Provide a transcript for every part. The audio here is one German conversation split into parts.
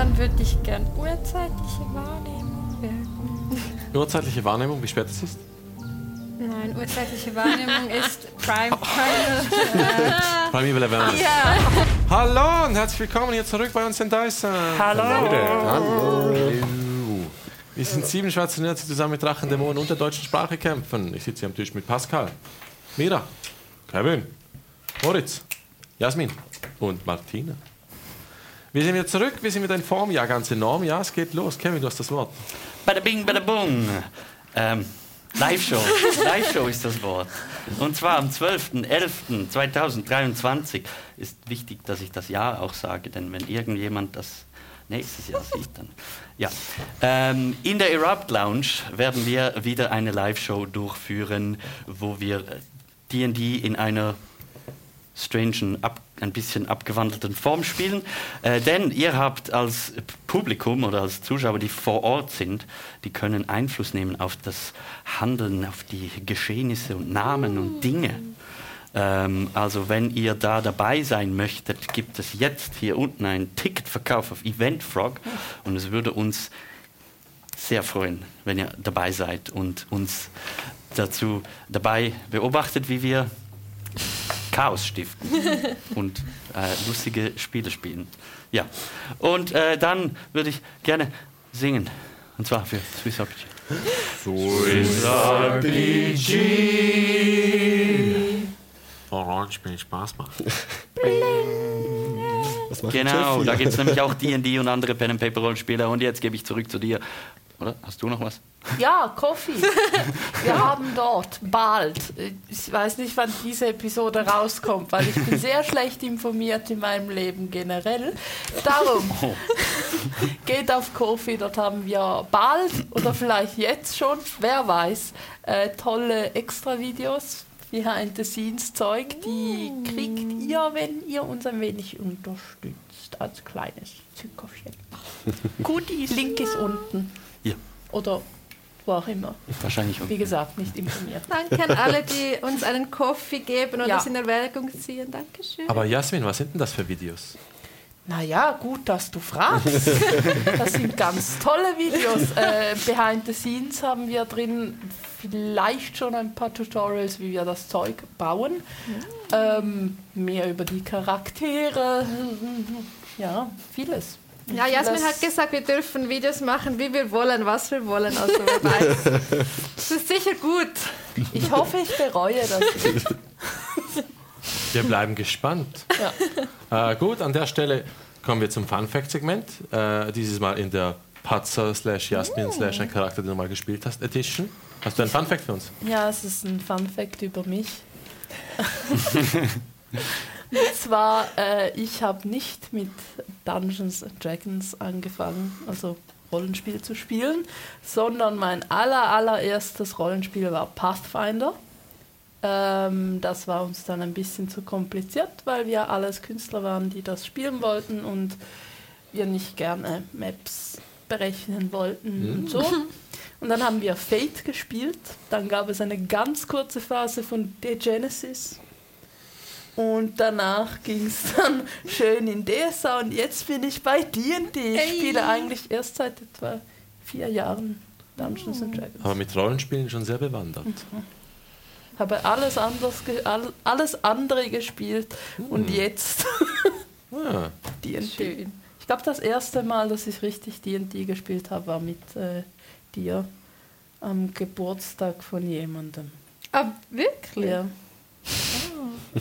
Dann würde ich gern urzeitliche Wahrnehmung wählen. Urzeitliche Wahrnehmung, wie spät es ist? Nein, urzeitliche Wahrnehmung ist Prime Prime. Prime Evil Awareness. Ja. Hallo und herzlich willkommen hier zurück bei uns in Dyson. Hallo. Hallo. Wir sind sieben schwarze Nerds, die zusammen mit Drachen, Dämonen und der deutschen Sprache kämpfen. Ich sitze hier am Tisch mit Pascal, Mira, Kevin, Moritz, Jasmin und Martina. Wir sind wieder zurück, wir sind wieder in Form, ja, ganz enorm. Ja, es geht los. Kevin, du hast das Wort. Bada bing, bada bung. Ähm, Live-Show. Live-Show ist das Wort. Und zwar am 12.11.2023 ist wichtig, dass ich das Jahr auch sage, denn wenn irgendjemand das nächstes Jahr sieht, dann. Ja. Ähm, in der Erupt Lounge werden wir wieder eine Live-Show durchführen, wo wir DD in einer strangen, ab, ein bisschen abgewandelten Form spielen. Äh, denn ihr habt als Publikum oder als Zuschauer, die vor Ort sind, die können Einfluss nehmen auf das Handeln, auf die Geschehnisse und Namen und Dinge. Ähm, also wenn ihr da dabei sein möchtet, gibt es jetzt hier unten einen Ticketverkauf auf Eventfrog und es würde uns sehr freuen, wenn ihr dabei seid und uns dazu dabei beobachtet, wie wir Chaos stiften und äh, lustige Spiele spielen. Ja, und äh, dann würde ich gerne singen, und zwar für Swiss RPG. Swiss RPG. Vor Rollenspielen Spaß macht. Genau, da gibt es nämlich auch D&D und andere Pen and Paper Rollenspiele. Und jetzt gebe ich zurück zu dir. Oder? Hast du noch was? Ja, Coffee. Wir haben dort bald, ich weiß nicht, wann diese Episode rauskommt, weil ich bin sehr schlecht informiert in meinem Leben generell. Darum, geht auf Coffee, dort haben wir bald oder vielleicht jetzt schon, wer weiß, äh, tolle Extra-Videos, Behind-the-Scenes-Zeug, die kriegt ihr, wenn ihr uns ein wenig unterstützt, als kleines Zuckerchen. Goodies. Link ist unten. Ja. Oder wo auch immer. Wahrscheinlich. Wie gesagt, nicht informiert. Danke an alle, die uns einen Coffee geben oder Ja. das in Erwägung ziehen. Dankeschön. Aber Jasmin, was sind denn das für Videos? Naja, gut, dass du fragst. Das sind ganz tolle Videos. Äh, behind the Scenes haben wir drin vielleicht schon ein paar Tutorials, wie wir das Zeug bauen. Ähm, mehr über die Charaktere. Ja, vieles. Ja, Jasmin hat gesagt, wir dürfen Videos machen, wie wir wollen, was wir wollen. Also wer weiß. Das ist sicher gut. Ich hoffe, ich bereue das nicht. Wir bleiben gespannt. Äh, gut, an der Stelle kommen wir zum Fun Fact Segment. Äh, dieses Mal in der Patzer slash Jasmin slash ein Charakter, den du mal gespielt hast, Edition. Hast du einen Fun Fact für uns? Ja, es ist ein Fun Fact über mich. Und zwar, äh, ich habe nicht mit Dungeons and Dragons angefangen, also Rollenspiel zu spielen, sondern mein aller, allererstes Rollenspiel war Pathfinder. Ähm, das war uns dann ein bisschen zu kompliziert, weil wir alles Künstler waren, die das spielen wollten und wir nicht gerne Maps berechnen wollten und so. Und dann haben wir Fate gespielt. Dann gab es eine ganz kurze Phase von The Genesis. Und danach ging es dann schön in DSA und jetzt bin ich bei D&D. Ich Ey. spiele eigentlich erst seit etwa vier Jahren Dungeons and Dragons. Aber mit Rollenspielen schon sehr bewandert. Habe alles, anders ge all, alles andere gespielt und jetzt Ah, D&D. Schön. Ich glaube, das erste Mal, dass ich richtig D&D gespielt habe, war mit äh, dir am Geburtstag von jemandem. Ah, wirklich? Ja.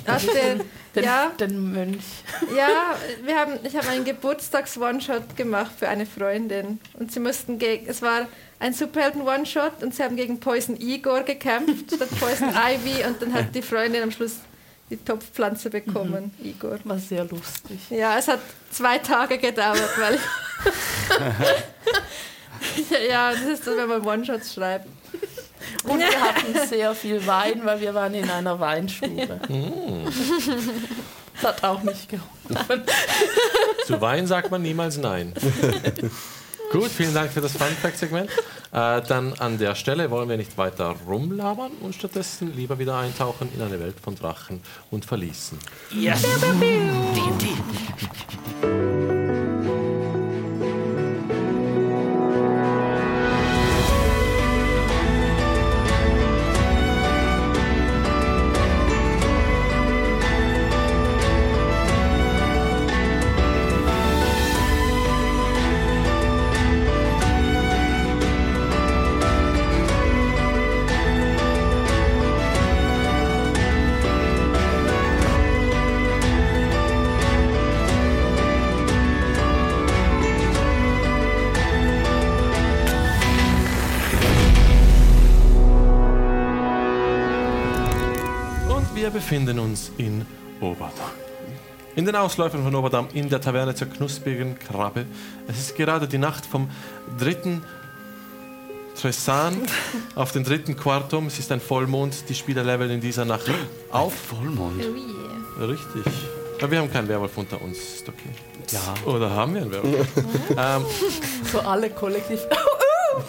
Ach, der, Den, ja, den Mönch. ja, wir haben, ich habe einen Geburtstags-One-Shot gemacht für eine Freundin. Und sie mussten gegen, es war ein Superhelden-One-Shot und sie haben gegen Poison Igor gekämpft, statt Poison Ivy. Und dann hat die Freundin am Schluss die Topfpflanze bekommen, Igor. War sehr lustig. Ja, es hat zwei Tage gedauert, weil ich. ja, das ist so, wenn man One-Shots schreibt. Und wir hatten sehr viel Wein, weil wir waren in einer Weinstube. Das hat auch nicht geholfen. zu Wein sagt man niemals Nein. Gut, vielen Dank für das Fun Fact Segment. Äh, dann an der Stelle wollen wir nicht weiter rumlabern und stattdessen lieber wieder eintauchen in eine Welt von Drachen und Verließen. Yes. D&D. Befinden uns in Oberdamm. In den Ausläufern von Oberdamm, in der Taverne zur knusprigen Krabbe. Es ist gerade die Nacht vom dritten Tresan auf den dritten Quartum. Es ist ein Vollmond. Die Spieler leveln in dieser Nacht auf. Vollmond. Ui. Richtig. Aber wir haben keinen Werwolf unter uns. Ist okay. Ja. Oder haben wir einen Werwolf? ähm, So alle kollektiv.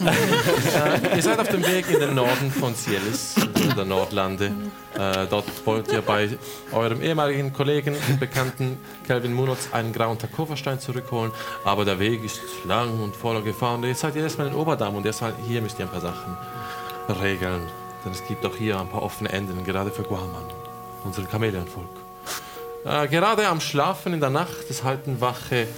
Äh, ihr seid auf dem Weg in den Norden von Cielis, der Nordlande. Äh, dort wollt ihr bei eurem ehemaligen Kollegen und Bekannten Calvin Munotz einen grauen Takoverstein zurückholen. Aber der Weg ist lang und voller Gefahr. Und jetzt seid ihr erstmal in Oberdamm und erstmal hier müsst ihr ein paar Sachen regeln. Denn es gibt auch hier ein paar offene Enden, gerade für Guaman, unseren Chamäleonvolk. Äh, gerade am Schlafen in der Nacht, es halten Wache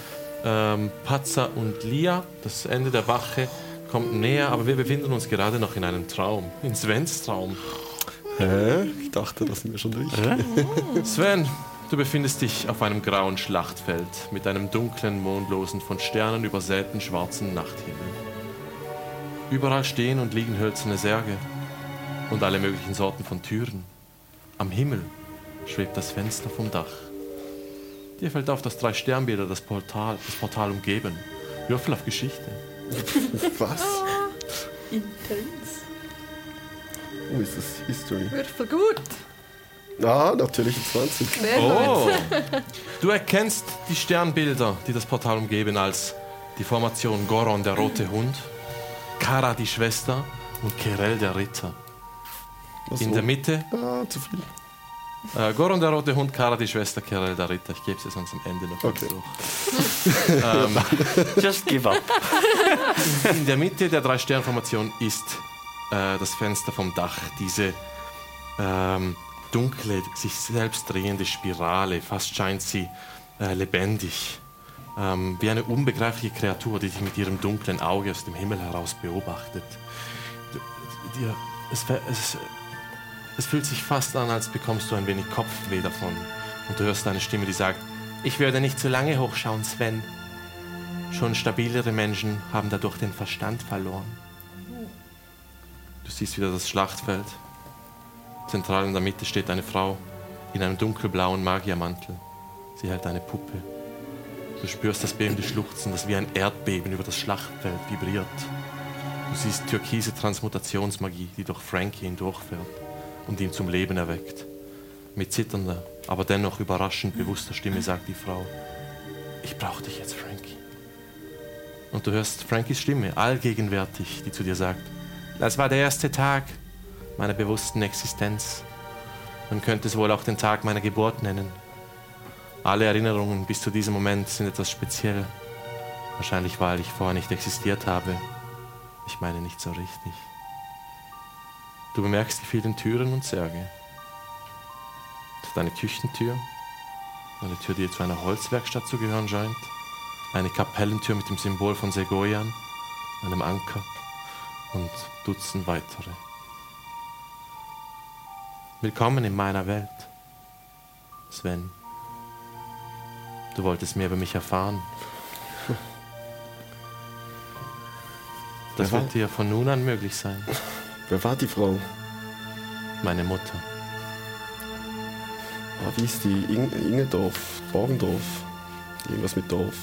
ähm, Patza und Lia. Das Ende der Wache kommt näher, aber wir befinden uns gerade noch in einem Traum, in Svens Traum. Hä? Ich dachte, das sind wir schon durch. Sven, du befindest dich auf einem grauen Schlachtfeld mit einem dunklen, mondlosen, von Sternen übersäten schwarzen Nachthimmel. Überall stehen und liegen hölzerne Särge und alle möglichen Sorten von Türen. Am Himmel schwebt das Fenster vom Dach. Dir fällt auf, dass drei Sternbilder das Portal, das Portal umgeben. Würfel auf Geschichte. Was? Intens. Wo ist das? History. Würfel gut. Ah, natürlich 20. Sehr. Oh! Du erkennst die Sternbilder, die das Portal umgeben, als die Formation Goron, der rote Hund, Kara, die Schwester und Kerel, der Ritter. Was In so? der Mitte Ah, zu viel. äh, Goron, der rote Hund, Kara, die Schwester, Kerel, der Ritter. Ich gebe es sonst am Ende noch Okay. durch. ähm, Just give up. in der Mitte der drei Sternformation ist äh, das Fenster vom Dach, diese ähm, dunkle, sich selbst drehende Spirale. Fast scheint sie äh, lebendig. Ähm, wie eine unbegreifliche Kreatur, die dich mit ihrem dunklen Auge aus dem Himmel heraus beobachtet. Dir, es, es, es fühlt sich fast an, als bekommst du ein wenig Kopfweh davon. Und du hörst eine Stimme, die sagt, ich werde nicht zu lange hochschauen, Sven. Schon stabilere Menschen haben dadurch den Verstand verloren. Siehst wieder das Schlachtfeld. Zentral in der Mitte steht eine Frau in einem dunkelblauen Magiermantel. Sie hält eine Puppe. Du spürst das bebende Schluchzen, das wie ein Erdbeben über das Schlachtfeld vibriert. Du siehst türkise Transmutationsmagie, die durch Frankie hindurchfährt und ihn zum Leben erweckt. Mit zitternder, aber dennoch überraschend bewusster Stimme sagt die Frau, ich brauche dich jetzt, Frankie. Und du hörst Frankies Stimme, allgegenwärtig, die zu dir sagt, das war der erste Tag meiner bewussten Existenz. Man könnte es wohl auch den Tag meiner Geburt nennen. Alle Erinnerungen bis zu diesem Moment sind etwas speziell. Wahrscheinlich, weil ich vorher nicht existiert habe. Ich meine nicht so richtig. Du bemerkst die vielen Türen und Särge. Es ist eine Küchentür, eine Tür, die zu einer Holzwerkstatt zu gehören scheint, eine Kapellentür mit dem Symbol von Segoyan, einem Anker und Dutzend weitere. Willkommen in meiner Welt, Sven. Du wolltest mehr über mich erfahren. Das Wer wird dir von nun an möglich sein, Wer war die Frau? meine Mutter. Ah, wie ist die? Ing Ingedorf? Borgendorf? Irgendwas mit Dorf.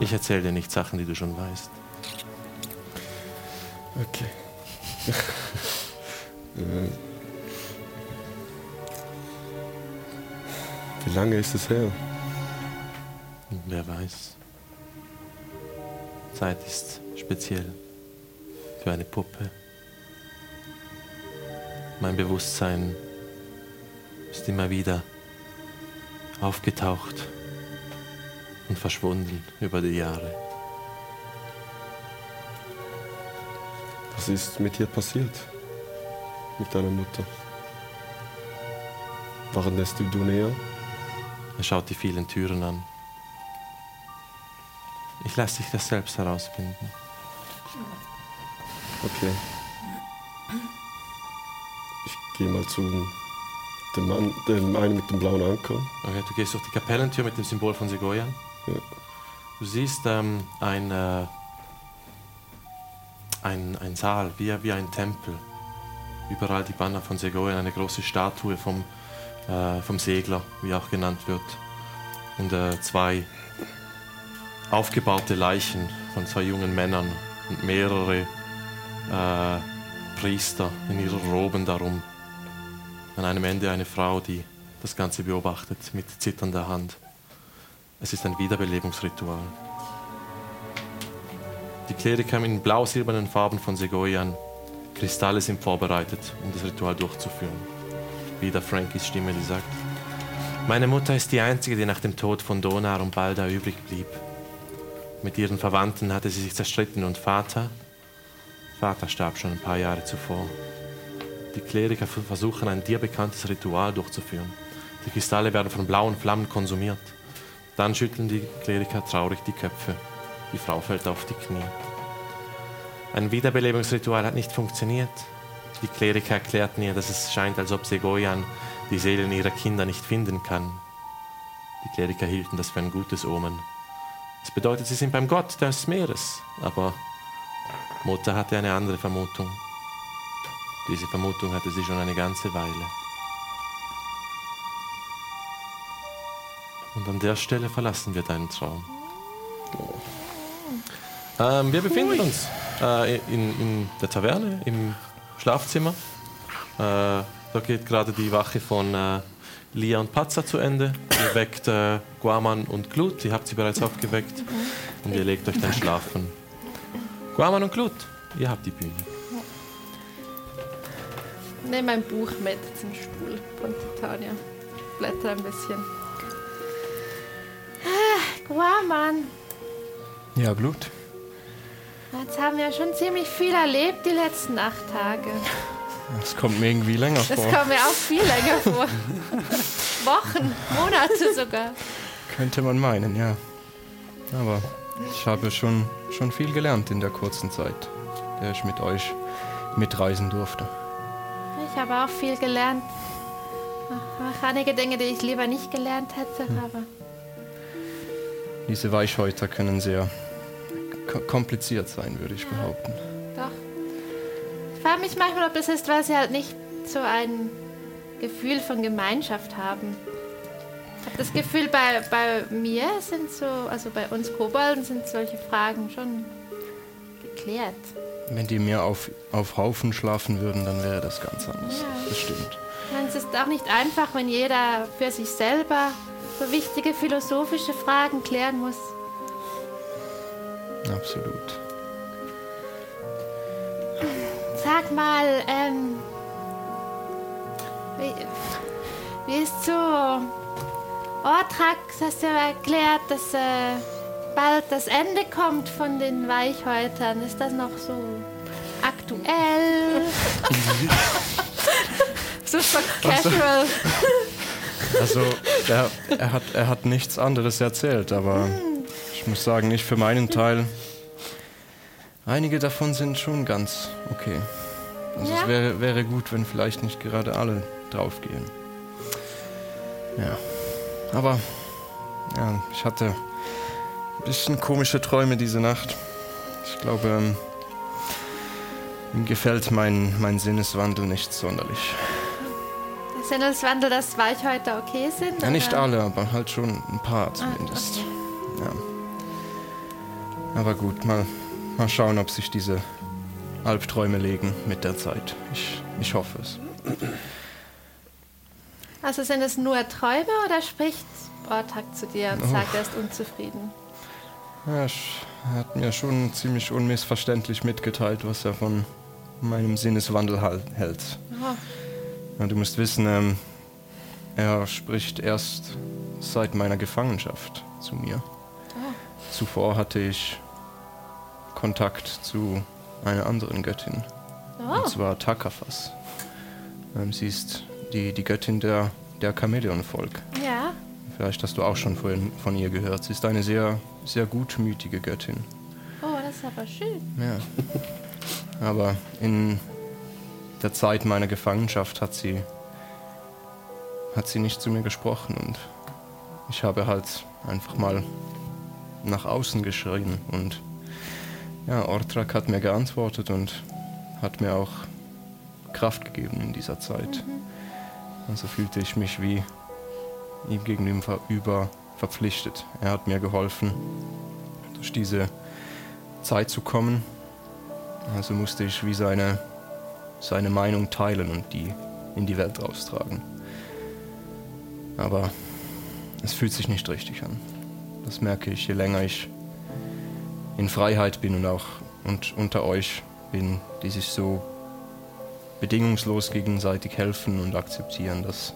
Ich erzähle dir nicht Sachen, die du schon weißt. Okay. Äh. Wie lange ist es her? Wer weiß. Zeit ist speziell für eine Puppe. Mein Bewusstsein ist immer wieder aufgetaucht und verschwunden über die Jahre. Was ist mit dir passiert? Mit deiner Mutter? Waren lässt du du näher? Er schaut die vielen Türen an. Ich lasse dich das selbst herausfinden. Okay. Ich gehe mal zu dem Mann, dem einen mit dem blauen Anker. Okay, du gehst durch die Kapellentür mit dem Symbol von Segoyan. Du siehst ähm, ein, äh, ein, ein Saal, wie, wie ein Tempel. Überall die Banner von Segoen, eine große Statue vom, äh, vom Segler, wie auch genannt wird. Und äh, zwei aufgebaute Leichen von zwei jungen Männern und mehrere äh, Priester in ihren Roben darum. An einem Ende eine Frau, die das Ganze beobachtet mit zitternder Hand. Es ist ein Wiederbelebungsritual. Die Kleriker in blau-silbernen Farben von Segoyan. Kristalle sind vorbereitet, um das Ritual durchzuführen. Wieder Frankies Stimme, die sagt: Meine Mutter ist die einzige, die nach dem Tod von Donar und Balda übrig blieb. Mit ihren Verwandten hatte sie sich zerstritten und Vater, Vater starb schon ein paar Jahre zuvor. Die Kleriker versuchen ein dir bekanntes Ritual durchzuführen. Die Kristalle werden von blauen Flammen konsumiert. Dann schütteln die Kleriker traurig die Köpfe. Die Frau fällt auf die Knie. Ein Wiederbelebungsritual hat nicht funktioniert. Die Kleriker erklärten ihr, dass es scheint, als ob Segoyan die Seelen ihrer Kinder nicht finden kann. Die Kleriker hielten das für ein gutes Omen. Es bedeutet, sie sind beim Gott des Meeres. Aber Mutter hatte eine andere Vermutung. Diese Vermutung hatte sie schon eine ganze Weile. Und an der Stelle verlassen wir deinen Traum. Ähm, wir befinden uns äh, in, in, der Taverne, im Schlafzimmer. Äh, da geht gerade die Wache von äh, Lia und Patza zu Ende. Ihr weckt äh, Guaman und Glut, ihr habt sie bereits aufgeweckt. Und ihr legt euch dann schlafen. Guaman und Glut, ihr habt die Bühne. Ich nehme mein Buch mit zum Stuhl von Titania. Blätter ein bisschen. Ah, Guaman, Ja, Blut. jetzt haben wir schon ziemlich viel erlebt die letzten acht Tage. Das kommt mir irgendwie länger Das vor. kommt mir auch viel länger vor. Wochen, Monate sogar. Könnte man meinen, ja. Aber ich habe schon, schon viel gelernt in der kurzen Zeit, der ich mit euch mitreisen durfte. Ich habe auch viel gelernt. Auch einige Dinge, die ich lieber nicht gelernt hätte, aber Diese Weichhäuter können sehr ko- kompliziert sein, würde ich behaupten. doch. Ich frage mich manchmal, ob das ist, weil sie halt nicht so ein Gefühl von Gemeinschaft haben. Ich habe das Gefühl, bei, bei mir sind so, also bei uns Kobolden sind solche Fragen schon geklärt. Wenn die mir auf, auf Haufen schlafen würden, dann wäre das ganz anders. Ja. Das stimmt. Meine, es ist auch nicht einfach, wenn jeder für sich selber so wichtige philosophische Fragen klären muss. Absolut. Sag mal, ähm, wie, wie ist so? Ortrax hast ja erklärt, dass äh, bald das Ende kommt von den Weichhäutern. Ist das noch so aktuell? Super casual. Also, er, er, hat, er hat nichts anderes erzählt, aber ich muss sagen, ich für meinen Teil. Einige davon sind schon ganz okay. Also, Ja? es wäre, wäre gut, wenn vielleicht nicht gerade alle draufgehen. Ja. Aber, ja, ich hatte ein bisschen komische Träume diese Nacht. Ich glaube, ähm, ihm gefällt mein, mein Sinneswandel nicht sonderlich. Sinneswandel, dass Weichhäuter okay sind? Ja, nicht oder? alle, aber halt schon ein paar zumindest. ja. Aber gut, mal, mal schauen, ob sich diese Albträume legen mit der Zeit. Ich, ich hoffe es. Also sind es nur Träume oder spricht Ortak zu dir und Oh. sagt, er ist unzufrieden? Ja, er hat mir schon ziemlich unmissverständlich mitgeteilt, was er von meinem Sinneswandel hält. Oh. Ja, du musst wissen, ähm, er spricht erst seit meiner Gefangenschaft zu mir. Zuvor hatte ich Kontakt zu einer anderen Göttin, Oh. und zwar Takafas. Ähm, sie ist die, die Göttin der, der Chamäleonvolk. Ja, Vielleicht hast du auch schon von, von ihr gehört. Sie ist eine sehr, sehr gutmütige Göttin. oh, das ist aber schön. Ja. Aber in der Zeit meiner Gefangenschaft hat sie, hat sie nicht zu mir gesprochen und ich habe halt einfach mal nach außen geschrien und ja, Ortrak hat mir geantwortet und hat mir auch Kraft gegeben in dieser Zeit. Also fühlte ich mich wie ihm gegenüber über verpflichtet. Er hat mir geholfen, durch diese Zeit zu kommen. Also musste ich wie seine, seine Meinung teilen und die in die Welt raustragen. Aber es fühlt sich nicht richtig an. Das merke ich, je länger ich in Freiheit bin und auch und unter euch bin, die sich so bedingungslos gegenseitig helfen und akzeptieren, dass,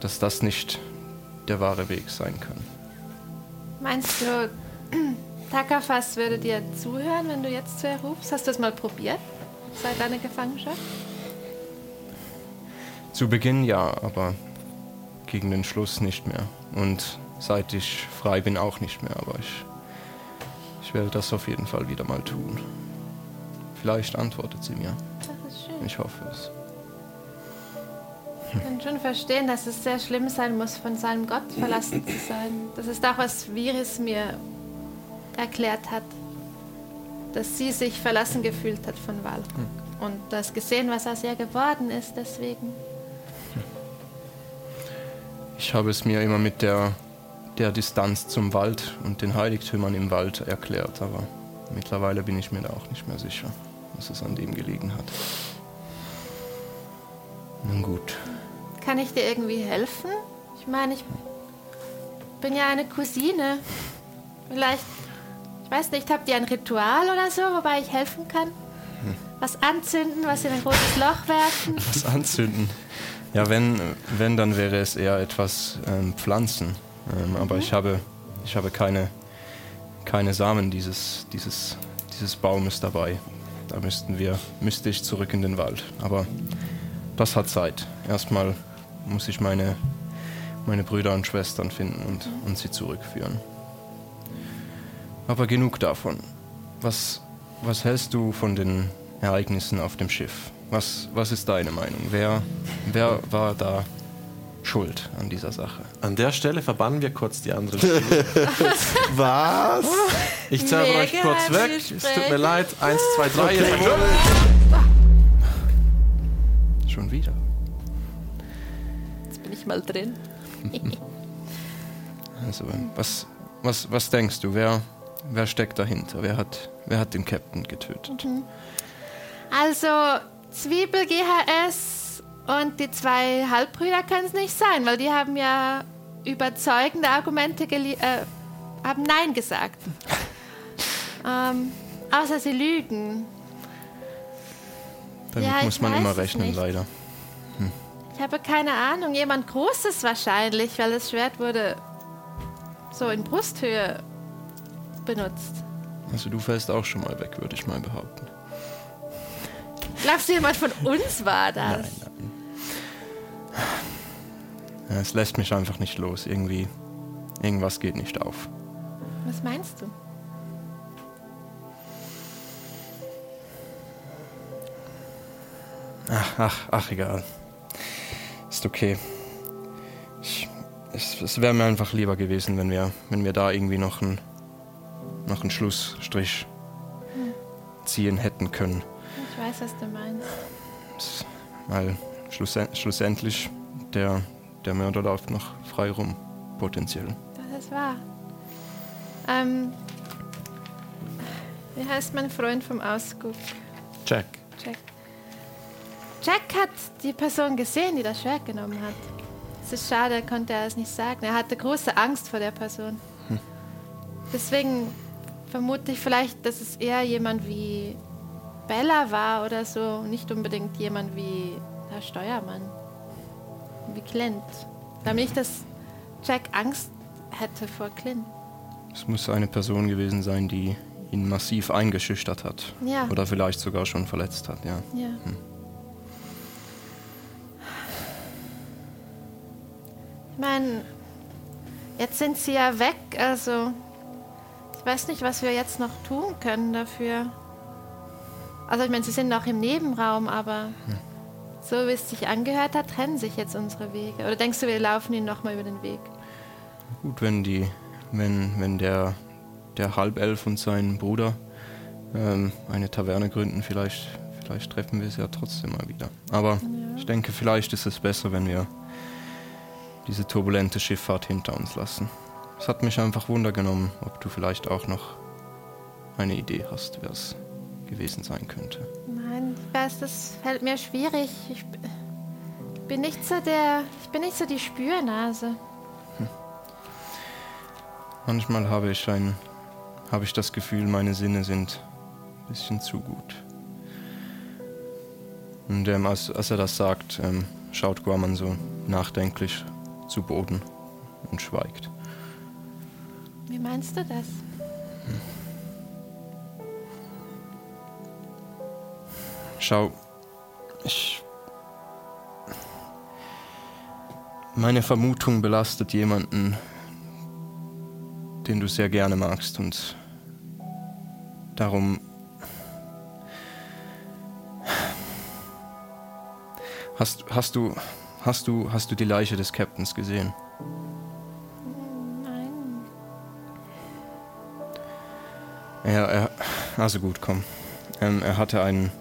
dass das nicht der wahre Weg sein kann. Meinst du, Takafas würde dir zuhören, wenn du jetzt zu ihr rufst? Hast du das mal probiert, seit deiner Gefangenschaft? Zu Beginn ja, aber gegen den Schluss nicht mehr. Und seit ich frei bin auch nicht mehr, aber ich, ich werde das auf jeden Fall wieder mal tun. Vielleicht antwortet sie mir. Das ist schön. Ich hoffe es. Ich kann schon verstehen, dass es sehr schlimm sein muss, von seinem Gott verlassen zu sein. Das ist auch, was Viris mir erklärt hat. Dass sie sich verlassen gefühlt hat von Val. Und das gesehen, was aus ihr geworden ist, deswegen. Ich habe es mir immer mit der, der Distanz zum Wald und den Heiligtümern im Wald erklärt, aber mittlerweile bin ich mir da auch nicht mehr sicher, dass es an dem gelegen hat. Nun gut. Kann ich dir irgendwie helfen? Ich meine, ich bin ja eine Cousine. Vielleicht, ich weiß nicht, habt ihr ein Ritual oder so, wobei ich helfen kann? Was anzünden, was in ein großes Loch werfen? Was anzünden? Ja, wenn, wenn dann wäre es eher etwas ähm, Pflanzen. Ähm, Aber ich habe, ich habe keine, keine Samen dieses, dieses, dieses Baumes dabei. Da müssten wir, müsste ich zurück in den Wald. Aber das hat Zeit. Erstmal muss ich meine, meine Brüder und Schwestern finden und, und sie zurückführen. Aber genug davon. Was, was hältst du von den Ereignissen auf dem Schiff? Was, was ist deine Meinung? Wer, wer war da schuld an dieser Sache? An der Stelle verbannen wir kurz die anderen Spiele. Was? Ich zerre euch kurz weg. Es tut mir leid. Eins, zwei, drei. Ihr fängt schon. Schon wieder. Jetzt bin ich mal drin. Also, was, was, was denkst du? Wer, wer steckt dahinter? Wer hat, wer hat den Captain getötet? Also, Zwiebel GHS und die zwei Halbbrüder können es nicht sein, weil die haben ja überzeugende Argumente äh, haben Nein gesagt. ähm, außer sie lügen. Damit Ja, muss man immer rechnen, leider. Ich habe keine Ahnung, jemand Großes wahrscheinlich, weil das Schwert wurde so in Brusthöhe benutzt. Also du fällst auch schon mal weg, würde ich mal behaupten. Glaubst du, jemand von uns war das? Ja, es lässt mich einfach nicht los. Irgendwie, irgendwas geht nicht auf. Was meinst du? Ach, ach, ach, egal. Ist okay. Ich, es es wäre mir einfach lieber gewesen, wenn wir, wenn wir da irgendwie noch einen, noch einen Schlussstrich ziehen hätten können. Ich weiß, was du meinst. Weil schlussend, schlussendlich der, der Mörder läuft noch frei rum, potenziell. Das ist wahr. Ähm, wie heißt mein Freund vom Ausguck? Jack. Jack. Jack hat die Person gesehen, die das Schwert genommen hat. Es ist schade, konnte er es nicht sagen. Er hatte große Angst vor der Person. Deswegen vermute ich vielleicht, dass es eher jemand wie Bella war oder so, nicht unbedingt jemand wie der Steuermann, wie Clint. Glaube nicht, dass Jack Angst hätte vor Clint. Es muss eine Person gewesen sein, die ihn massiv eingeschüchtert hat. Ja. Oder vielleicht sogar schon verletzt hat, ja. Ja. Ich meine, jetzt sind sie ja weg, also weiß nicht, was wir jetzt noch tun können dafür. Also ich meine, sie sind noch im Nebenraum, aber so wie es sich angehört hat, trennen sich jetzt unsere Wege. Oder denkst du, wir laufen ihnen nochmal über den Weg? Gut, wenn die, wenn, wenn der, der Halbelf und sein Bruder ähm, eine Taverne gründen, vielleicht, Vielleicht treffen wir sie ja trotzdem mal wieder. Aber ich denke, vielleicht ist es besser, wenn wir diese turbulente Schifffahrt hinter uns lassen. Es hat mich einfach wundergenommen, ob du vielleicht auch noch eine Idee hast, wer es gewesen sein könnte. Nein, ich weiß, das fällt mir schwierig. Ich bin nicht so der, ich bin nicht so die Spürnase. Manchmal habe ich ein, habe ich das Gefühl, meine Sinne sind ein bisschen zu gut. Und ähm, als, als er das sagt, ähm, schaut Guaman so nachdenklich zu Boden und schweigt. Wie meinst du das? Schau, ich. Meine Vermutung belastet jemanden, den du sehr gerne magst und darum. Hast, hast du. Hast du, hast du die Leiche des Captains gesehen? Er, er, also gut, komm. Ähm, er hatte einen,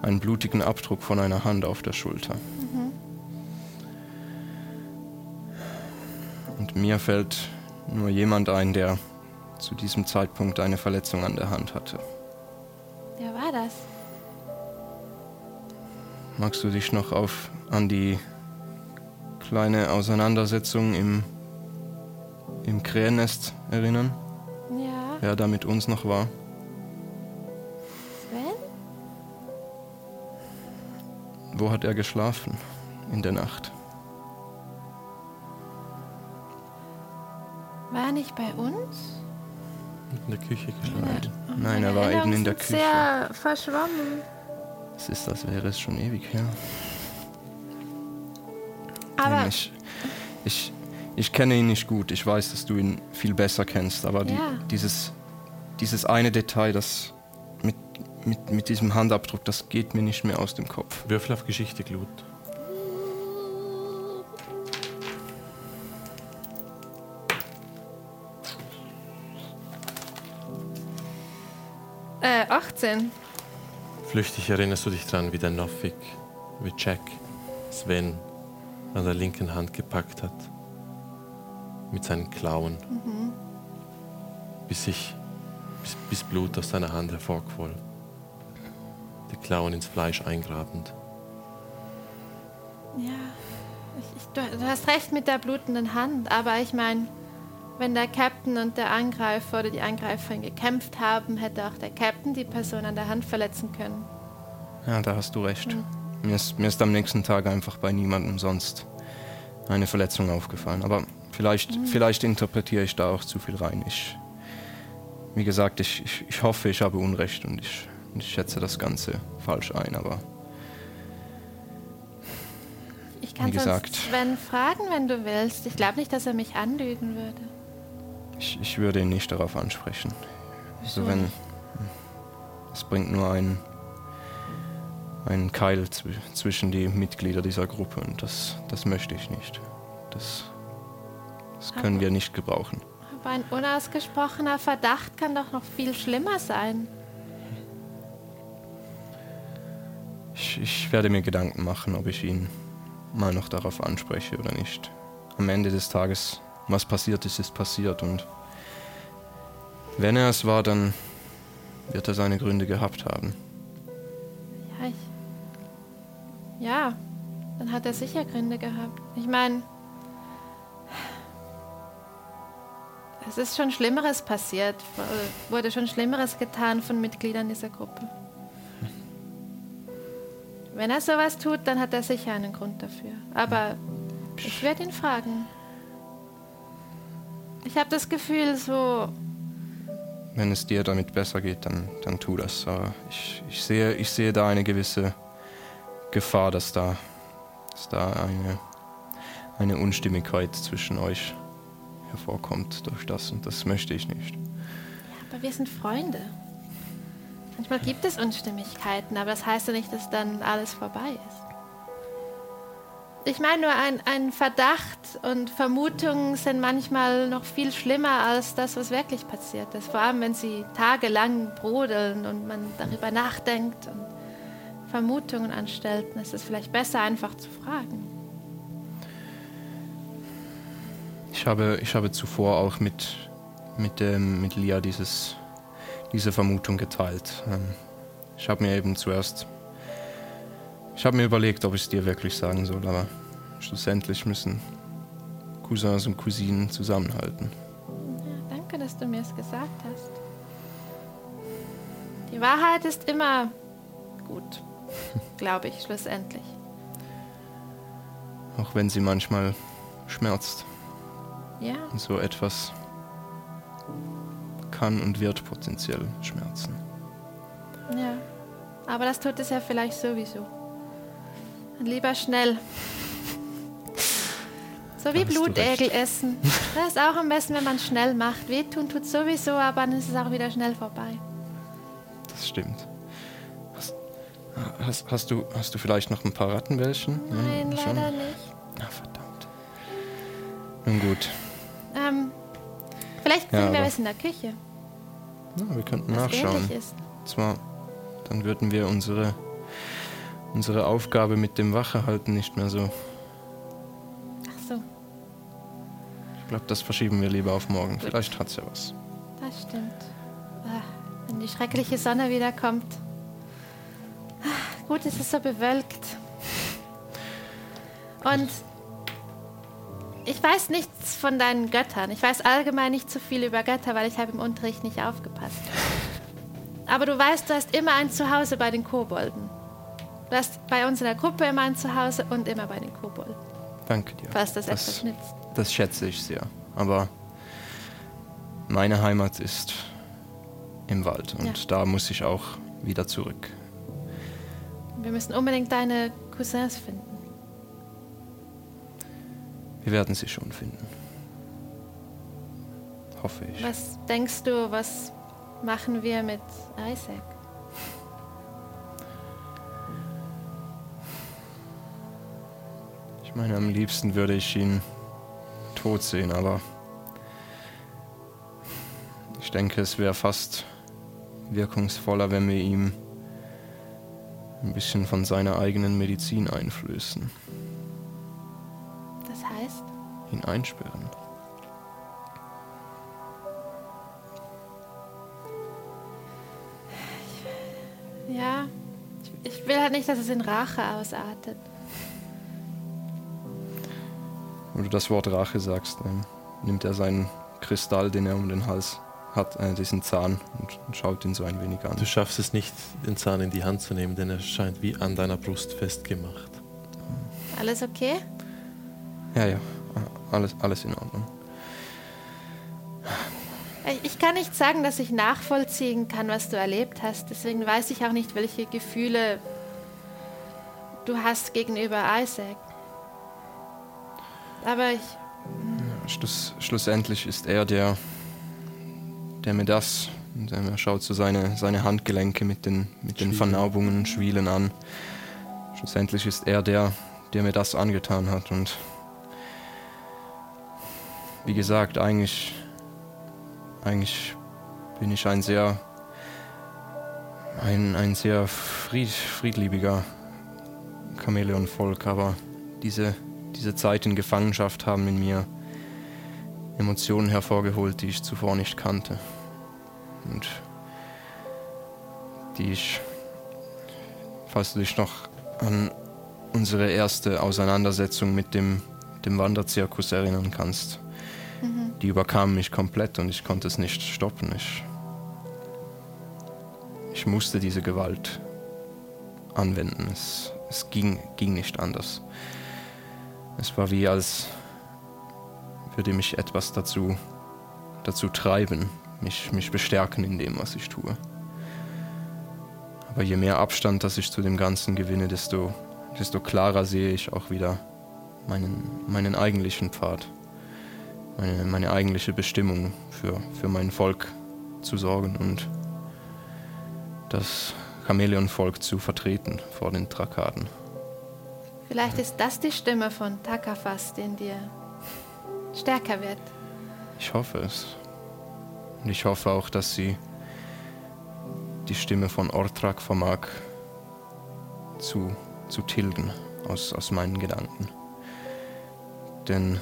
einen blutigen Abdruck von einer Hand auf der Schulter. Und mir fällt nur jemand ein, der zu diesem Zeitpunkt eine Verletzung an der Hand hatte. Wer war das? Magst du dich noch auf an die kleine Auseinandersetzung im, im Krähennest erinnern? Ja, Wer da mit uns noch war? Sven? Wo hat er geschlafen in der Nacht? War er nicht bei uns? In der Küche geschlafen. Nein, er war eben in der Küche. Sehr verschwommen. Es ist, als wäre es schon ewig her. Aber ich, ich, ich kenne ihn nicht gut. Ich weiß, dass du ihn viel besser kennst. Aber die, Ja. dieses, dieses eine Detail, das mit, mit, mit diesem Handabdruck, das geht mir nicht mehr aus dem Kopf. Würfel auf Geschichte, Glut. äh, 18. Flüchtig erinnerst du dich dran, wie der Noffig, wie Jack Sven an der linken Hand gepackt hat. Mit seinen Klauen. Bis sich, bis, bis Blut aus seiner Hand hervorquoll. Die Klauen ins Fleisch eingrabend. Ja, ich, ich, du, du hast recht mit der blutenden Hand, aber ich meine, wenn der Captain und der Angreifer oder die Angreiferin gekämpft haben, hätte auch der Captain die Person an der Hand verletzen können. Ja, da hast du recht. Mir, ist, mir ist am nächsten Tag einfach bei niemandem sonst eine Verletzung aufgefallen. Aber vielleicht, vielleicht interpretiere ich da auch zu viel rein. Ich, wie gesagt, ich, ich, ich hoffe, ich habe Unrecht und ich, ich schätze das Ganze falsch ein. Aber Ich kann Wie gesagt. Sven fragen, wenn du willst. Ich glaube nicht, dass er mich anlügen würde. ich, ich würde ihn nicht darauf ansprechen. Also Wieso wenn nicht? es bringt nur einen, einen Keil zw zwischen die Mitglieder dieser Gruppe und das, das möchte ich nicht. Das, das können wir nicht gebrauchen. Aber ein unausgesprochener Verdacht kann doch noch viel schlimmer sein. Ich, ich werde mir Gedanken machen, ob ich ihn mal noch darauf anspreche oder nicht. Am Ende des Tages, was passiert ist, ist passiert und wenn er es war, dann wird er seine Gründe gehabt haben. Ja, ich. Ja, dann hat er sicher Gründe gehabt. Ich meine, es ist schon Schlimmeres passiert, wurde schon Schlimmeres getan von Mitgliedern dieser Gruppe. Wenn er sowas tut, dann hat er sicher einen Grund dafür. Aber ich werde ihn fragen. Ich habe das Gefühl, so Wenn es dir damit besser geht, dann, dann tu das. Aber ich, ich, sehe, ich sehe da eine gewisse Gefahr, dass da, dass da eine, eine Unstimmigkeit zwischen euch hervorkommt durch das und das möchte ich nicht. Aber wir sind Freunde. Manchmal gibt es Unstimmigkeiten, aber das heißt ja nicht, dass dann alles vorbei ist. Ich meine nur, ein, ein Verdacht und Vermutungen sind manchmal noch viel schlimmer als das, was wirklich passiert ist. Vor allem, wenn sie tagelang brodeln und man darüber nachdenkt. Und Vermutungen anstellten, ist es vielleicht besser, einfach zu fragen. Ich habe, ich habe zuvor auch mit, mit, ähm, mit Lia dieses, diese Vermutung geteilt. Ähm, ich habe mir eben zuerst. Ich habe mir überlegt, ob ich es dir wirklich sagen soll, aber schlussendlich müssen Cousins und Cousinen zusammenhalten. Ja, danke, dass du mir es gesagt hast. Die Wahrheit ist immer gut, glaube ich, schlussendlich. Auch wenn sie manchmal schmerzt. Ja, so etwas kann und wird potenziell schmerzen. ja. Aber das tut es ja vielleicht sowieso. Und lieber schnell. So wie Blutegel essen. Das ist auch am besten, wenn man schnell macht. Wehtun tut sowieso, aber dann ist es auch wieder schnell vorbei. Das stimmt. Hast, hast, hast, du, hast du vielleicht noch ein paar Rattenbällchen? Nein, Ja, schon? leider nicht. Ah, verdammt. Nun gut. Ähm, vielleicht Ja, kriegen wir was in der Küche, Ja, wir könnten was nachschauen. ist. Zwar, dann würden wir unsere, unsere Aufgabe mit dem Wachehalten nicht mehr so. Ach so, Ich glaube, das verschieben wir lieber auf morgen. Vielleicht hat's ja was. das stimmt. Ah, wenn die schreckliche Sonne wiederkommt. Ah, Gut, es ist so bewölkt. Und ich weiß nichts von deinen Göttern. Ich weiß allgemein nicht so viel über Götter, weil ich habe im Unterricht nicht aufgepasst. Aber du weißt, du hast immer ein Zuhause bei den Kobolden. Du hast bei uns in der Gruppe immer ein Zuhause und immer bei den Kobolden, Danke dir. falls das, das, etwas nützt. das schätze ich sehr. Aber meine Heimat ist im Wald und Ja. da muss ich auch wieder zurück. Wir müssen unbedingt deine Cousins finden. Wir werden sie schon finden. Hoffe ich. Was denkst du, was machen wir mit Isaac? Ich meine, am liebsten würde ich ihn tot sehen, aber ich denke, es wäre fast wirkungsvoller, wenn wir ihm ein bisschen von seiner eigenen Medizin einflößen, ihn einsperren. ja, ich, will halt nicht, dass es in Rache ausartet. Wenn du das Wort Rache sagst, nimmt er seinen Kristall, den er um den Hals hat, äh, diesen Zahn, und, und schaut ihn so ein wenig an. Du schaffst es nicht, den Zahn in die Hand zu nehmen, denn er scheint wie an deiner Brust festgemacht. Alles okay? Ja, ja, alles, alles in Ordnung. Ich- kann nicht sagen, dass ich nachvollziehen kann, was du erlebt hast. Deswegen weiß ich auch nicht, welche Gefühle du hast gegenüber Isaac. Aber ich, Schluss, schlussendlich ist er der, der mir das, er schaut so seine, seine Handgelenke mit den, mit den Schwielen. Vernaubungen und Schwielen an. Schlussendlich ist er der, der mir das angetan hat. Und wie gesagt, eigentlich, eigentlich bin ich ein sehr, ein, ein sehr fried, friedliebiger Chamäleonvolk, aber diese, diese Zeit in Gefangenschaft haben in mir Emotionen hervorgeholt, die ich zuvor nicht kannte. Und die ich, falls du dich noch an unsere erste Auseinandersetzung mit dem, dem Wanderzirkus erinnern kannst, die überkam mich komplett und ich konnte es nicht stoppen. Ich, ich musste diese Gewalt anwenden. Es, es ging, ging nicht anders. Es war wie als würde mich etwas dazu, dazu treiben, mich, mich bestärken in dem, was ich tue. Aber je mehr Abstand, dass ich zu dem Ganzen gewinne, desto, desto klarer sehe ich auch wieder meinen, meinen eigentlichen Pfad, meine, meine eigentliche Bestimmung für, für mein Volk zu sorgen und das Chamäleonvolk zu vertreten vor den Trakaden. vielleicht ist das die Stimme von Takafas, die in dir stärker wird. Ich hoffe es. Und ich hoffe auch, dass sie die Stimme von Ortrak vermag zu, zu tilgen aus, aus meinen Gedanken. Denn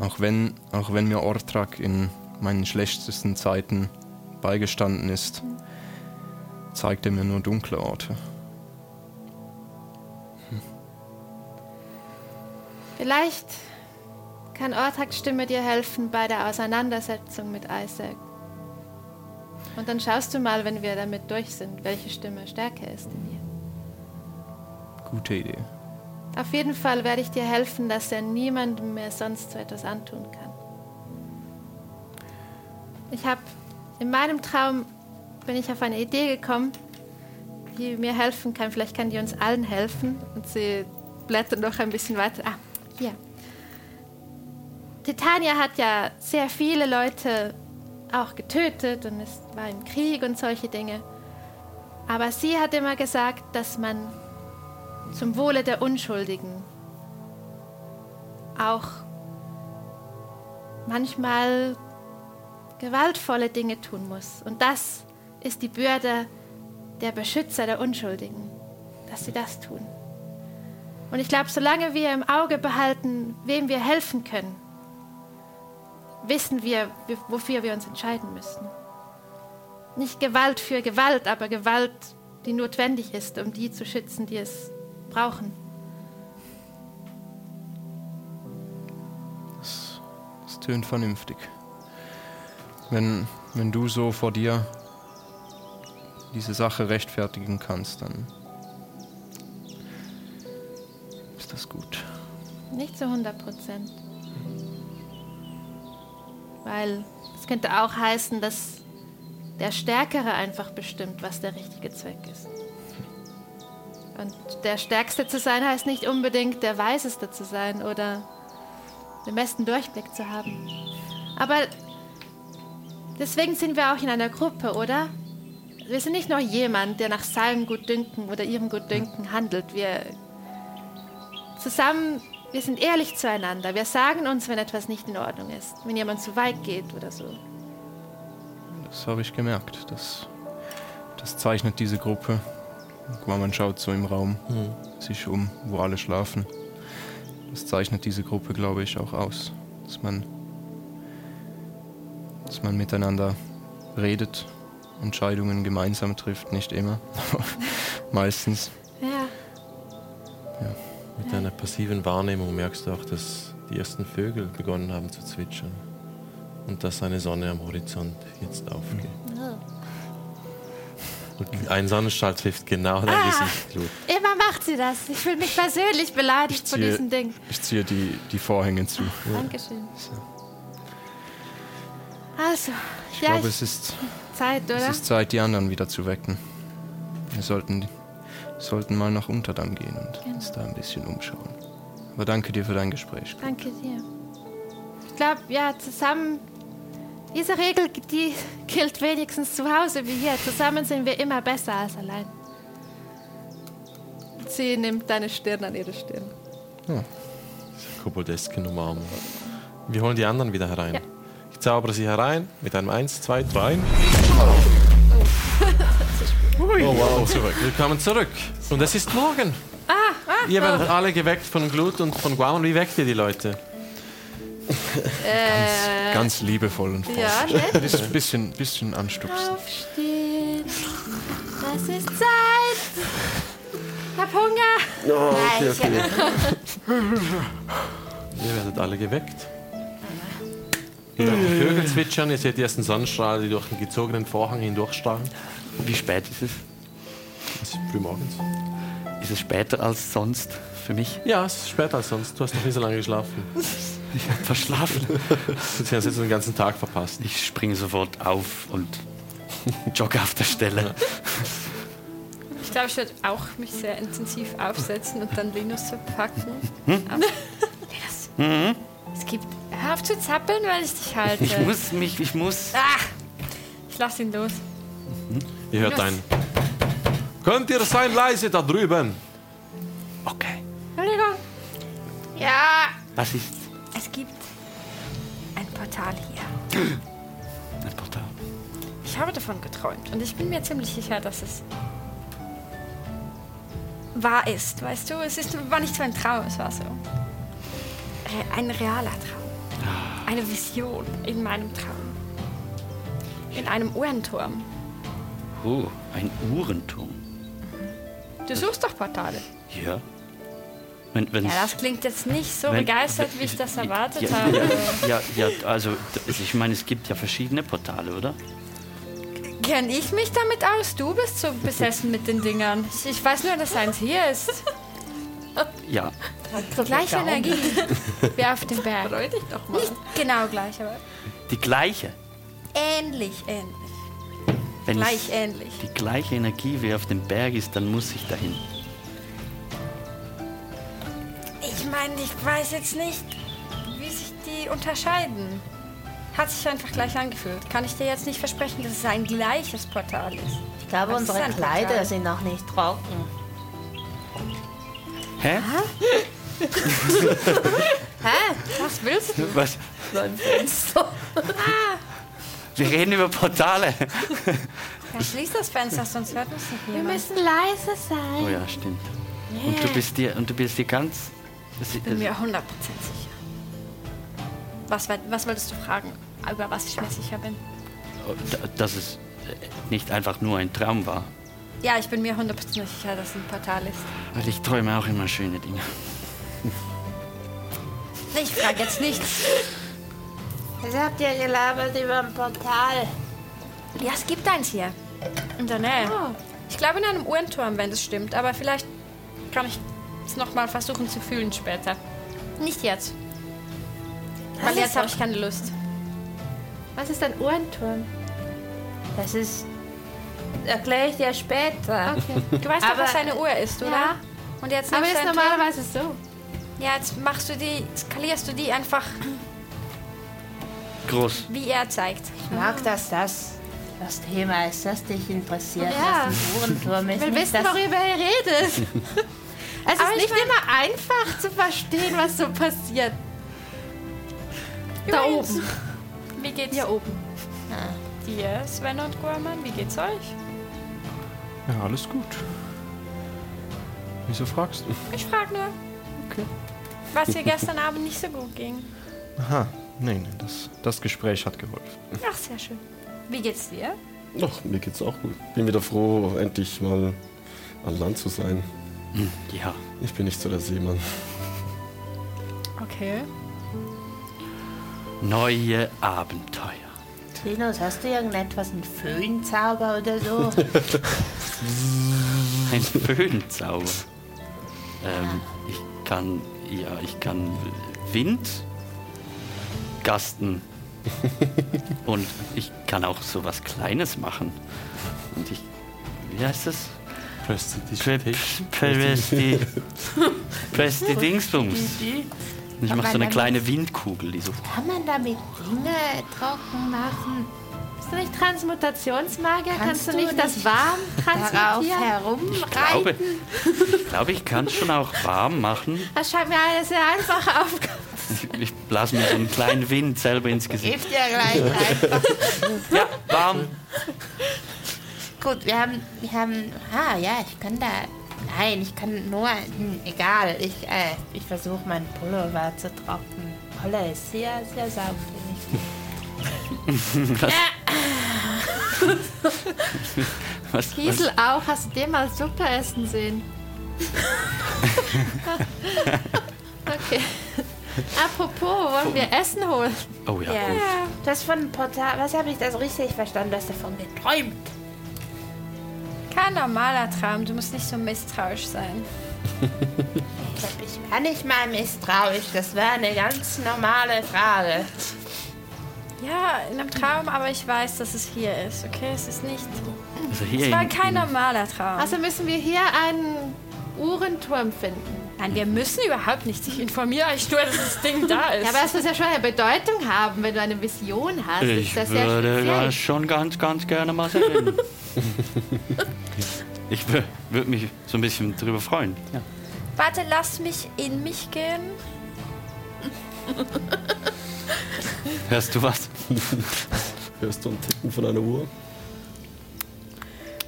auch wenn, auch wenn mir Ortrak in meinen schlechtesten Zeiten beigestanden ist, zeigt er mir nur dunkle Orte. Vielleicht kann Ortaks Stimme dir helfen bei der Auseinandersetzung mit Isaac. Und dann schaust du mal, wenn wir damit durch sind, welche Stimme stärker ist in dir. Gute Idee. Auf jeden Fall werde ich dir helfen, dass er niemandem mehr sonst so etwas antun kann. Ich habe in meinem Traum bin ich auf eine Idee gekommen, die mir helfen kann. Vielleicht kann die uns allen helfen. Und sie blättert noch ein bisschen weiter. Ah, hier. Titania hat ja sehr viele Leute auch getötet und es war im Krieg und solche Dinge. Aber sie hat immer gesagt, dass man zum Wohle der Unschuldigen auch manchmal gewaltvolle Dinge tun muss. Und das ist die Bürde der Beschützer der Unschuldigen, dass sie das tun. Und ich glaube, solange wir im Auge behalten, wem wir helfen können, wissen wir, wofür wir uns entscheiden müssen. Nicht Gewalt für Gewalt, aber Gewalt, die notwendig ist, um die zu schützen, die es brauchen. Das, das tönt vernünftig. Wenn, wenn du so vor dir diese Sache rechtfertigen kannst, dann ist das gut. Nicht zu 100 Prozent. Weil es könnte auch heißen, dass der Stärkere einfach bestimmt, was der richtige Zweck ist. Und der Stärkste zu sein heißt nicht unbedingt der Weiseste zu sein oder den besten Durchblick zu haben. Aber deswegen sind wir auch in einer Gruppe, oder? Wir sind nicht nur jemand, der nach seinem Gutdünken oder ihrem Gutdünken handelt. Wir zusammen, wir sind ehrlich zueinander. Wir sagen uns, wenn etwas nicht in Ordnung ist, wenn jemand zu weit geht oder so. Das habe ich gemerkt. Das, das zeichnet diese Gruppe. Man schaut so im Raum Hm. sich um, wo alle schlafen. Das zeichnet diese Gruppe, glaube ich, auch aus. Dass man, dass man miteinander redet, Entscheidungen gemeinsam trifft, nicht immer, aber meistens. Ja, Mit deiner passiven Wahrnehmung merkst du auch, dass die ersten Vögel begonnen haben zu zwitschern und dass eine Sonne am Horizont jetzt aufgeht. Und ein Sonnenstrahl trifft genau dein Ah. Immer macht sie das. Ich fühle mich persönlich beleidigt von ziehe- diesem Ding. Ich ziehe die, die Vorhänge zu. Dankeschön. Also, Ich ja, glaube, ich, es ist, Zeit, es oder? ist Zeit, die anderen wieder zu wecken. Wir sollten, sollten mal nach Unterdamm gehen und Genau. uns da ein bisschen umschauen. Aber danke dir für dein Gespräch. Danke dir. Ich glaube, ja, zusammen, diese Regel, die gilt wenigstens zu Hause wie hier. Zusammen sind wir immer besser als allein. Sie nimmt deine Stirn an ihre Stirn. Koboldesken umarmen. Wir holen die anderen wieder herein. Ja. Ich zaubere sie herein mit einem 1, 2, 3. Oh, wow. Zurück. Willkommen zurück. Und es ist morgen. ihr werdet alle geweckt von Glut und von Guam. Wie weckt ihr die Leute? Äh, Ganz liebevoll und ja, freundlich. nett. Bisschen, bisschen, bisschen anstupsen. Aufstehen. Es ist Zeit. Hab Hunger. Oh, okay, okay. Ihr werdet alle geweckt. Ihr hört Vögel zwitschern, ihr seht die ersten Sonnenstrahlen, die durch den gezogenen Vorhang hindurchstrahlen. Wie spät ist es? Es ist früh morgens. Ist es später als sonst für mich? Ja, es ist später als sonst. Du hast noch nie so lange geschlafen. Ich habe verschlafen. Du hast jetzt den ganzen Tag verpasst. Ich springe sofort auf und jogge auf der Stelle. Ich glaube, ich würde auch mich sehr intensiv aufsetzen und dann Linus so packen. Hm? Linus, es gibt. Hör auf zu zappeln, weil ich dich halte. Ich muss mich, ich muss. Ah, ich lass ihn los. Ihr hört ein. Könnt ihr sein leise da drüben? Okay. Entschuldigung. Ja, Was ist es gibt ein Portal hier. ein Portal? Ich habe davon geträumt und ich bin mir ziemlich sicher, dass es wahr ist, weißt du? Es ist, war nicht so ein Traum, es war so äh, ein realer Traum. Eine Vision in meinem Traum. In einem Uhrenturm. Oh, ein Uhrenturm. Du suchst doch Portale. Ja. Wenn, wenn Ja, das klingt jetzt nicht so wenn- begeistert, wie ich das ja, erwartet ja, habe. Ja, ja, also d- ich meine, es gibt ja verschiedene Portale, oder? Kenn ich mich damit aus? Du bist so besessen mit den Dingern. Ich, ich weiß nur, dass eins hier ist. Ja. Gleiche Energie wie auf dem Berg. Freu dich doch mal. Nicht genau gleich, aber Die gleiche. ähnlich, ähnlich. Wenn Gleich ähnlich. die gleiche Energie wie auf dem Berg ist, dann muss ich dahin. Meine, ich weiß jetzt nicht, wie sich die unterscheiden. Hat sich einfach gleich angefühlt. Kann ich dir jetzt nicht versprechen, dass es ein gleiches Portal ist. Ich glaube, ist unsere Kleider Portal? sind noch nicht trocken. Hä? Was willst du? Was? Beim Fenster. Wir reden über Portale. Ja, schließ das Fenster, sonst hört uns nicht Wir jemand. müssen leise sein. Oh ja, stimmt. Und du bist dir und du bist dir ganz. Ich bin mir 100% sicher. Was, was wolltest du fragen, über was ich mir sicher bin? dass es äh, nicht einfach nur ein Traum war. Ja, ich bin mir 100% sicher, dass es ein Portal ist. Weil ich träume auch immer schöne Dinge. Nee, Ich frage jetzt nichts. Was habt ihr gelabert über ein Portal? Ja, es gibt eins hier. In der Nähe. Ich glaube in einem Uhrenturm, wenn das stimmt. Aber vielleicht kann ich es nochmal versuchen zu fühlen später. Nicht jetzt. Weil ist jetzt habe ich keine Lust. Was ist ein Uhrenturm? Das ist. Erkläre ich dir später. Okay. Du weißt doch, was eine Uhr ist, oder? Ja. Und jetzt Aber ist normalerweise so. Turm. Ja, jetzt machst du die, skalierst du die einfach, Groß. wie er zeigt. Ich mag, dass das das Thema ist, das dich interessiert. Ja. Was ein Uhrenturm ist. Ich will wissen, das- worüber ihr redet. es Aber ist ich nicht immer einfach zu verstehen, was so passiert. Da Übrigens, oben. Wie geht's Hier oben. dir, Sven und Gorman? Wie geht's euch? Ja, alles gut. Wieso fragst du? Ich frage nur. Okay. Was dir gestern Abend nicht so gut ging. Aha, nee, nee, das, das Gespräch hat geholfen. Ach, sehr schön. Wie geht's dir? Ach, mir geht's auch gut. Bin wieder froh, endlich mal an Land zu sein. Ja. Ich bin nicht so der Seemann. Okay. Neue Abenteuer. Linus, hast du irgendetwas, einen Föhnzauber oder so? Ein Föhnzauber. Ähm, ich kann, ja, ich kann Wind gasten. Und ich kann auch so was Kleines machen. Und ich, wie heißt Press die, press die Dingsbums. Ich mache so eine kleine Windkugel, die so. Kann man damit Dinge trocken machen? Bist du nicht Transmutationsmagier? Kannst, Kannst du nicht das warm Darauf transmutieren? Ich glaube, herumreiten? ich glaube, ich kann es schon auch warm machen. Das scheint mir eine sehr einfache Aufgabe. Ich blase mir so einen kleinen Wind selber ins Gesicht. Gebt dir gleich einfach. Ja, warm. Gut, wir haben, wir haben, ah ja, ich kann da, nein, ich kann nur, hm, egal, ich, äh, ich versuche meinen Pullover zu trocknen. Wolle ist sehr, sehr saugfähig. Was, was, Kiesel auch. Hast du den mal Suppe essen sehen? okay. Apropos, wollen wir Essen holen? oh ja, Ja. gut. Das von Portal, was habe ich das richtig verstanden? Du hast davon geträumt. Kein normaler Traum. Du musst nicht so misstrauisch sein. Ich glaube, ich war nicht mal misstrauisch. Das war eine ganz normale Frage. Ja, in einem Traum, aber ich weiß, dass es hier ist. Okay, es ist nicht. Also hier Es war in, kein normaler Traum. Also müssen wir hier einen Uhrenturm finden. Nein, wir müssen überhaupt nicht. Ich informiere euch nur, dass das Ding da ist. Ja, aber es muss ja schon eine Bedeutung haben, wenn du eine Vision hast. ich ist das würde speziell. das schon ganz, ganz gerne mal sehen. ich würde mich so ein bisschen drüber freuen. Ja. Warte, lass mich in mich gehen. Hörst du was? Hörst du ein Ticken von einer Uhr?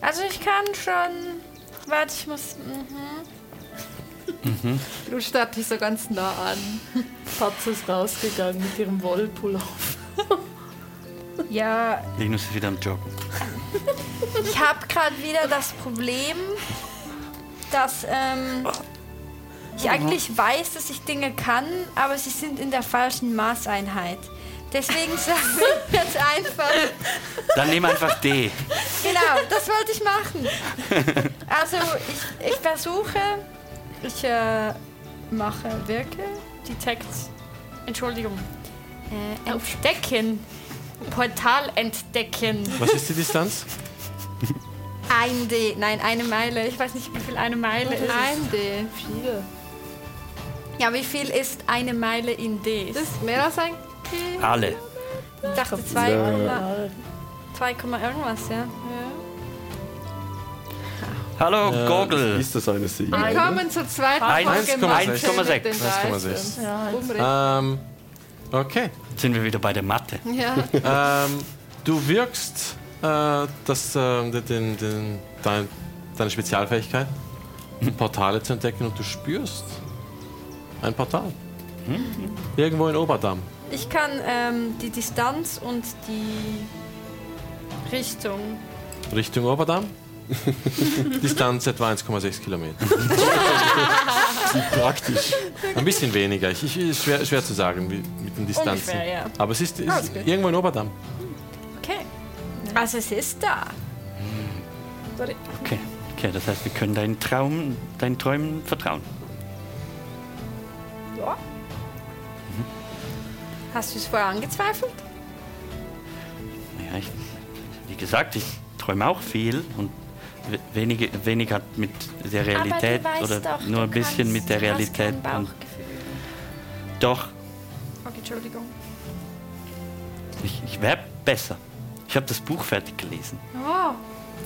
Also ich kann schon. Warte, ich muss. Mhm. Du starrt dich so ganz nah an. Patze ist rausgegangen mit ihrem Wollpullover. Ja, Linus ist wieder am Joggen. ich habe gerade wieder das Problem, dass ähm, ich eigentlich weiß, dass ich Dinge kann, aber sie sind in der falschen Maßeinheit. Deswegen sage ich jetzt einfach, Dann nimm einfach D. genau, das wollte ich machen. Also ich, ich versuche, ich äh, mache, wirke, Detect, Entschuldigung, äh, entdecken, Portal entdecken. Was ist die Distanz? Ein D, nein, eine Meile. Ich weiß nicht, wie viel eine Meile ist. Ein D. Viele. Ja, wie viel ist eine Meile in D? Das ist mehr als ein D. Alle. Ich dachte 2, Ja. 2, irgendwas, ja. Hallo, Äh, Gogel. Ist das eine Sieg? Willkommen zur zweiten Eins- Folge 1,6. Mathe mit den 1,6. Dice. Ja, Umrechnen. Ähm, okay. Jetzt sind wir wieder bei der Mathe. Ja. Ähm, du wirkst äh, das, äh, den, den, dein, deine Spezialfähigkeit, Portale zu entdecken und du spürst ein Portal. Irgendwo in Oberdamm. Ich kann ähm, die Distanz und die Richtung. Richtung Oberdamm. Distanz etwa 1,6 Kilometer. Praktisch. Ein bisschen weniger. Ich, ich, ist schwer, schwer zu sagen wie, mit den Distanzen. Ungefähr, ja. Aber es ist, ist gut. irgendwo in Oberdamm. Okay. Also es ist da. Okay. okay, das heißt, wir können deinen Traum, deinen Träumen vertrauen. Ja. Hast du es vorher angezweifelt? Naja, ich, wie gesagt, ich träume auch viel und we- wenige, wenig hat mit der Realität Aber du weißt oder doch, nur ein bisschen kannst- mit der du hast Realität. Und doch, Okay, Entschuldigung. ich, ich wäre besser. Ich habe das Buch fertig gelesen Oh,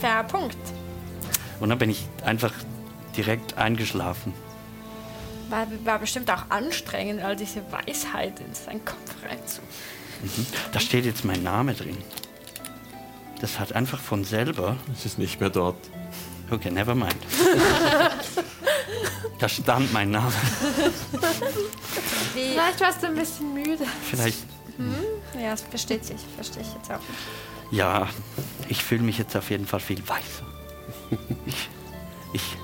fairer Punkt. und dann bin ich einfach direkt eingeschlafen. War, war bestimmt auch anstrengend, all diese Weisheit in seinen Kopf reinzu. Da steht jetzt mein Name drin. Das hat einfach von selber. Es ist nicht mehr dort. Okay, never mind. da stand mein Name. Wie, Vielleicht warst du ein bisschen müde. Vielleicht, ja, das versteht sich. Verstehe ich jetzt auch. ja, ich fühle mich jetzt auf jeden Fall viel weiser. Ich, ich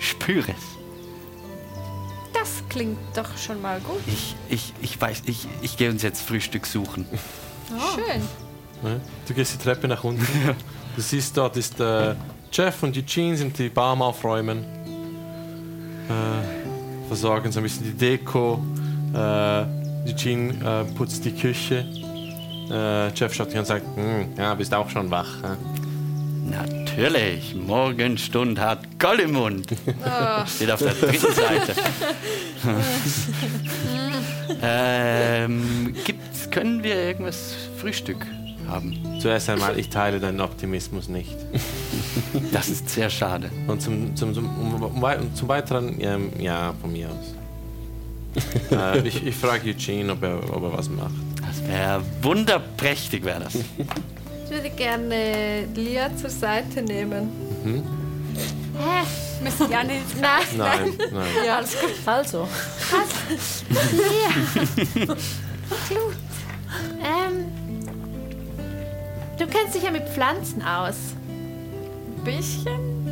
spüre es. Das klingt doch schon mal gut. Ich, ich, ich weiß, ich, ich gehe uns jetzt Frühstück suchen. Schön. Ne? Du gehst die Treppe nach unten. Du siehst, dort ist äh, Jeff und Eugene sind die Baum aufräumen. Äh, versorgen so ein bisschen die Deko. Äh, Eugene äh, putzt die Küche. Äh, Jeff schaut dich an und sagt, "Hm, ja, bist auch schon wach. hä?" Natürlich, Morgenstund hat Gollemund. Steht auf der dritten Seite. ähm, gibt's, können wir irgendwas Frühstück haben? Zuerst einmal, ich teile deinen Optimismus nicht. Das ist sehr schade. Und zum, zum, zum, um, um, und zum Weiteren, ähm, ja, von mir aus. äh, ich ich frage Eugene, ob er, ob er was macht. Das wäre wunderprächtig, wäre das. Ich würde gerne Lia zur Seite nehmen. Müssen ja nicht. Nein. Nein, nein. Ja, alles gut. Also, Ähm, du kennst dich ja mit Pflanzen aus. Bisschen?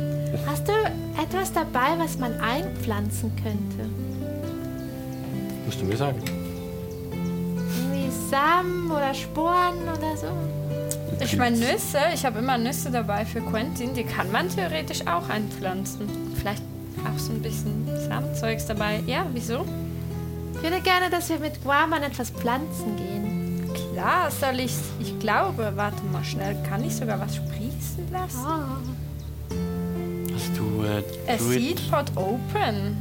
Hast du etwas dabei, was man einpflanzen könnte? Musst du mir sagen. Irgendwie Samen oder Sporen oder so? Ich meine Nüsse. Ich habe immer Nüsse dabei für Quentin. Die kann man theoretisch auch einpflanzen. Vielleicht auch so ein bisschen Samenzeugs dabei. Ja, wieso? Ich würde gerne, dass wir mit Guaman etwas pflanzen gehen. Klar, soll ich. Ich glaube, warte mal schnell. Kann ich sogar was sprießen lassen? Hast du äh, A Druid- Seed Pod Open.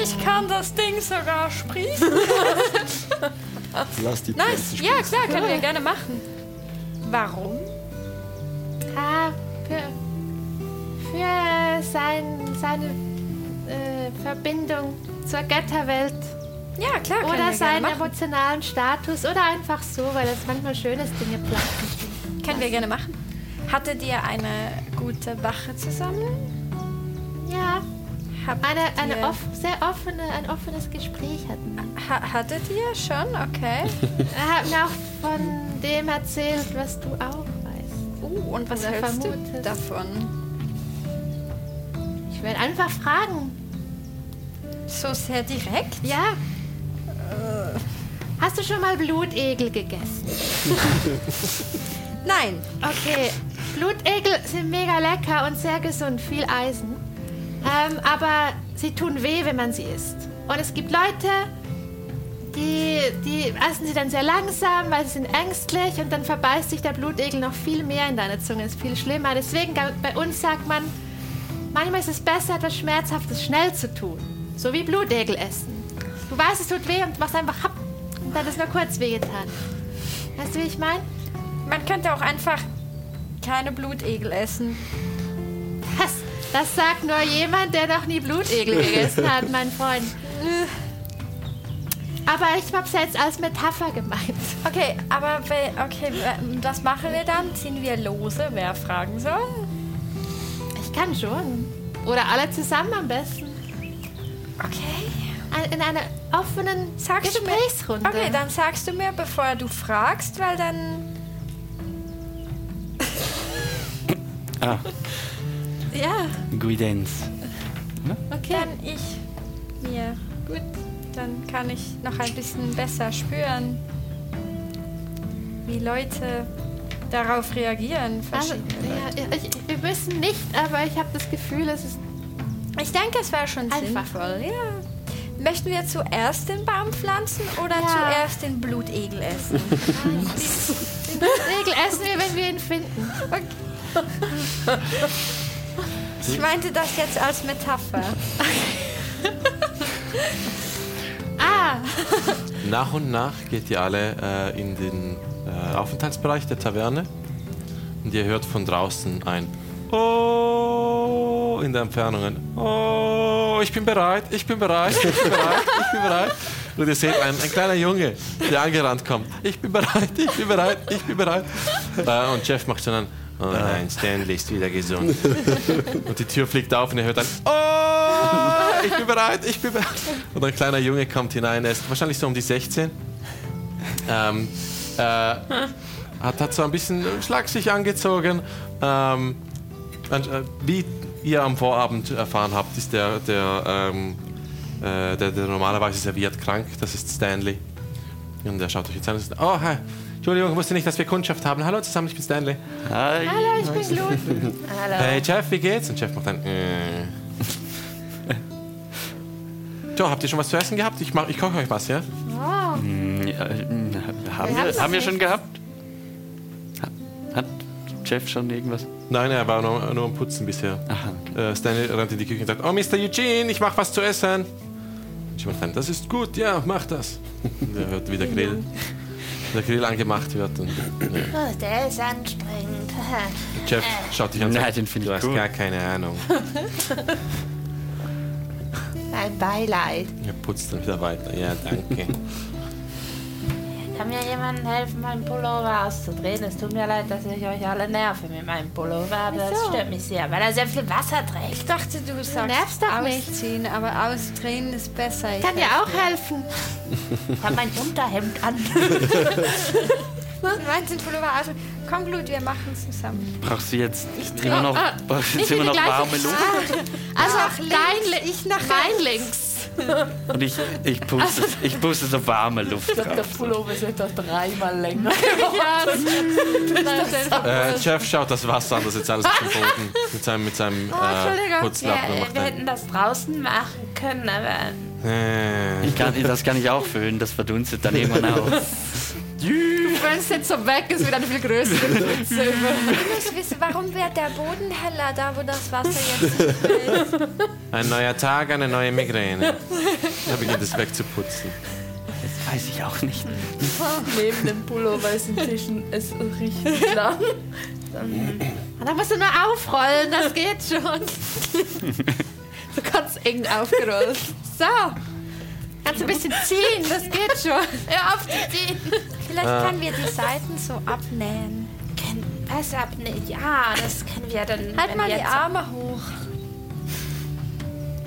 Ich kann das Ding sogar sprießen. Lass die nice. Ja, klar, können wir gerne machen. Warum? Ah, für, für sein, seine äh, Verbindung zur Götterwelt. Ja, klar, Oder wir seinen emotionalen Status. Oder einfach so, weil es manchmal schön ist, Dinge pflanzen zu Können wir gerne machen. Hattet ihr eine gute Wache zusammen? Ja, Habt eine, eine off, sehr offene, ein offenes Gespräch hatten. Ha hattet ihr schon? Okay. Er hat mir auch von dem erzählt, was du auch weißt. Uh, und was Oder hältst du vermutet. davon? Ich werde einfach fragen. So sehr direkt? Ja. Hast du schon mal Blutegel gegessen? Nein. Okay, Blutegel sind mega lecker und sehr gesund, viel Eisen. Ähm, aber sie tun weh, wenn man sie isst. Und es gibt Leute, die, die essen sie dann sehr langsam, weil sie sind ängstlich und dann verbeißt sich der Blutegel noch viel mehr in deine Zunge. Ist viel schlimmer. Deswegen bei uns sagt man, manchmal ist es besser, etwas Schmerzhaftes schnell zu tun. So wie Blutegel essen. Du weißt, es tut weh und machst einfach happ und dann ist nur kurz wehgetan. Weißt du, wie ich meine? Man könnte auch einfach keine Blutegel essen. Das, das sagt nur jemand, der noch nie Blutegel gegessen hat, mein Freund. Aber ich hab's jetzt als Metapher gemeint. Okay, aber okay, was machen wir dann? Ziehen wir lose, wer fragen soll? Ich kann schon. Oder alle zusammen am besten. Okay. In einer offenen Sagst du mir- Gesprächsrunde. Okay, dann sagst du mir, bevor du fragst, weil dann. Ah, Ja, Guidance. okay. Dann ich mir. Gut, dann kann ich noch ein bisschen besser spüren, wie Leute darauf reagieren. Also, verschiedene Leute. ja, ich, wir müssen nicht, aber ich habe das Gefühl, es ist Ich denke, es wäre schon Einfach. sinnvoll, ja. Möchten wir zuerst den Baum pflanzen oder Ja. zuerst den Blutegel essen? Blutegel essen wir, wenn wir ihn finden. Ich meinte das jetzt als Metapher. Ah, Nach und nach geht ihr alle äh, in den äh, Aufenthaltsbereich der Taverne und ihr hört von draußen ein Oh in der Entfernung. Ein Oh, ich bin bereit, ich bin bereit, ich bin bereit, ich bin bereit. Und ihr seht ein, ein kleiner Junge, der angerannt kommt. Ich bin bereit, ich bin bereit, ich bin bereit. Äh, und Jeff macht schon an. Oh nein, Stanley ist wieder gesund. Und die Tür fliegt auf und ihr hört dann Oh, ich bin bereit, ich bin bereit. Und ein kleiner Junge kommt hinein, er ist wahrscheinlich so um die 16. Ähm, äh, hat, hat so ein bisschen schlagsig angezogen. Ähm, äh, wie ihr am Vorabend erfahren habt, ist der, der, ähm, äh, der, der normalerweise serviert krank. Das ist Stanley. Und er schaut euch jetzt an und sagt, oh, hi. Entschuldigung, ich wusste nicht, dass wir Kundschaft haben. Hallo zusammen, ich bin Stanley. Hi. hallo, ich bin Glut. Hallo. Hey Jeff, wie geht's? Und Jeff macht dann. Äh. So, habt ihr schon was zu essen gehabt? Ich, mach, ich koche euch was, ja? Hm, ja, äh, haben Wir wir, haben wir schon gehabt? Ha- Hat Jeff schon irgendwas? Nein, er war nur, nur am Putzen bisher. Aha. Äh, Stanley rennt in die Küche und sagt: Oh, Mr. Eugene, ich mach was zu essen. Und ich mache dann: Das ist gut, ja, mach das. Und er hört, wie der Grill, der Grill angemacht wird. Und, ja. Oh, der ist anstrengend. Jeff schaut dich an und Nein, sagt: den finde Du ich hast cool. gar keine Ahnung. Mein Beileid. Er putzt dann wieder weiter. Ja, danke. Kann mir jemand helfen, meinen Pullover auszudrehen? Es tut mir leid, dass ich euch alle nerve mit meinem Pullover, aber das Wieso? stört mich sehr, weil er sehr viel Wasser trägt. Ich dachte, du nervst sagst doch nicht. ausziehen, aber ausdrehen ist besser. Ich Kann dir auch helfen. Ich habe mein Unterhemd an. Du meinst den Pullover aus? Komm, Glut, wir machen zusammen. Brauchst du jetzt immer noch, ah, du nicht jetzt immer noch warme Luft? Also Nach links, dein, Li- ich nach mein links. Und ich, ich, puste, ich puste so warme Luft Ich glaube, der drauf. Pullover ist etwa dreimal länger. äh, Jeff schaut das Wasser an, das jetzt alles auf dem Boden mit seinem, mit seinem äh, Entschuldigung. Putzlappen Ja, macht. wir hätten das draußen machen können, aber äh, Ich kann, das kann ich auch füllen, das verdunstet dann irgendwann auch. wenn es jetzt so weg ist, wieder eine viel größere Pfütze. Du musst wissen, warum wird der Boden heller, da wo das Wasser jetzt ist? ein neuer Tag, eine neue Migräne. Er beginnt es wegzuputzen. Das weiß ich auch nicht. Neben dem Pullover ist und es riecht lang. Und dann musst du nur aufrollen, das geht schon. so ganz eng aufgerollt. So. Kannst du ein bisschen ziehen, das geht schon. Hör auf zu ziehen. Vielleicht können wir die Seiten so abnähen. Können was abnehmen? Ja, das können wir dann. Halt wenn mal wir die Arme hoch.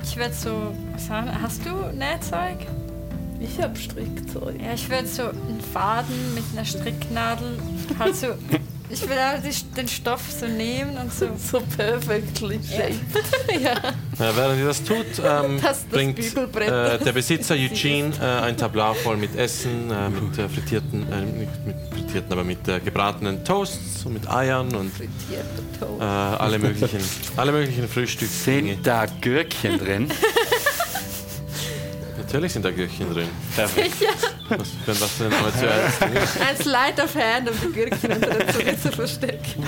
Ich würde so. Was hast du Nähzeug? Ich hab Strickzeug. Ja, ich würde so einen Faden mit einer Stricknadel halt so. Ich will den Stoff so nehmen und so. So perfectly shaped. ja. Ja, während ihr das tut, ähm, Das- das bringt äh, der Besitzer Eugene äh, ein Tableau voll mit Essen, äh, mit äh, frittierten, äh, nicht mit frittierten, aber mit äh, gebratenen Toasts und mit Eiern und äh, alle möglichen, alle möglichen Frühstücke. Sind da Gürkchen drin? Natürlich sind da Gürkchen drin. Perfekt. Was, wenn was denn aber zuerst? Ein Slide of Hand, um die Gürkchen unter der Zunge zu verstecken.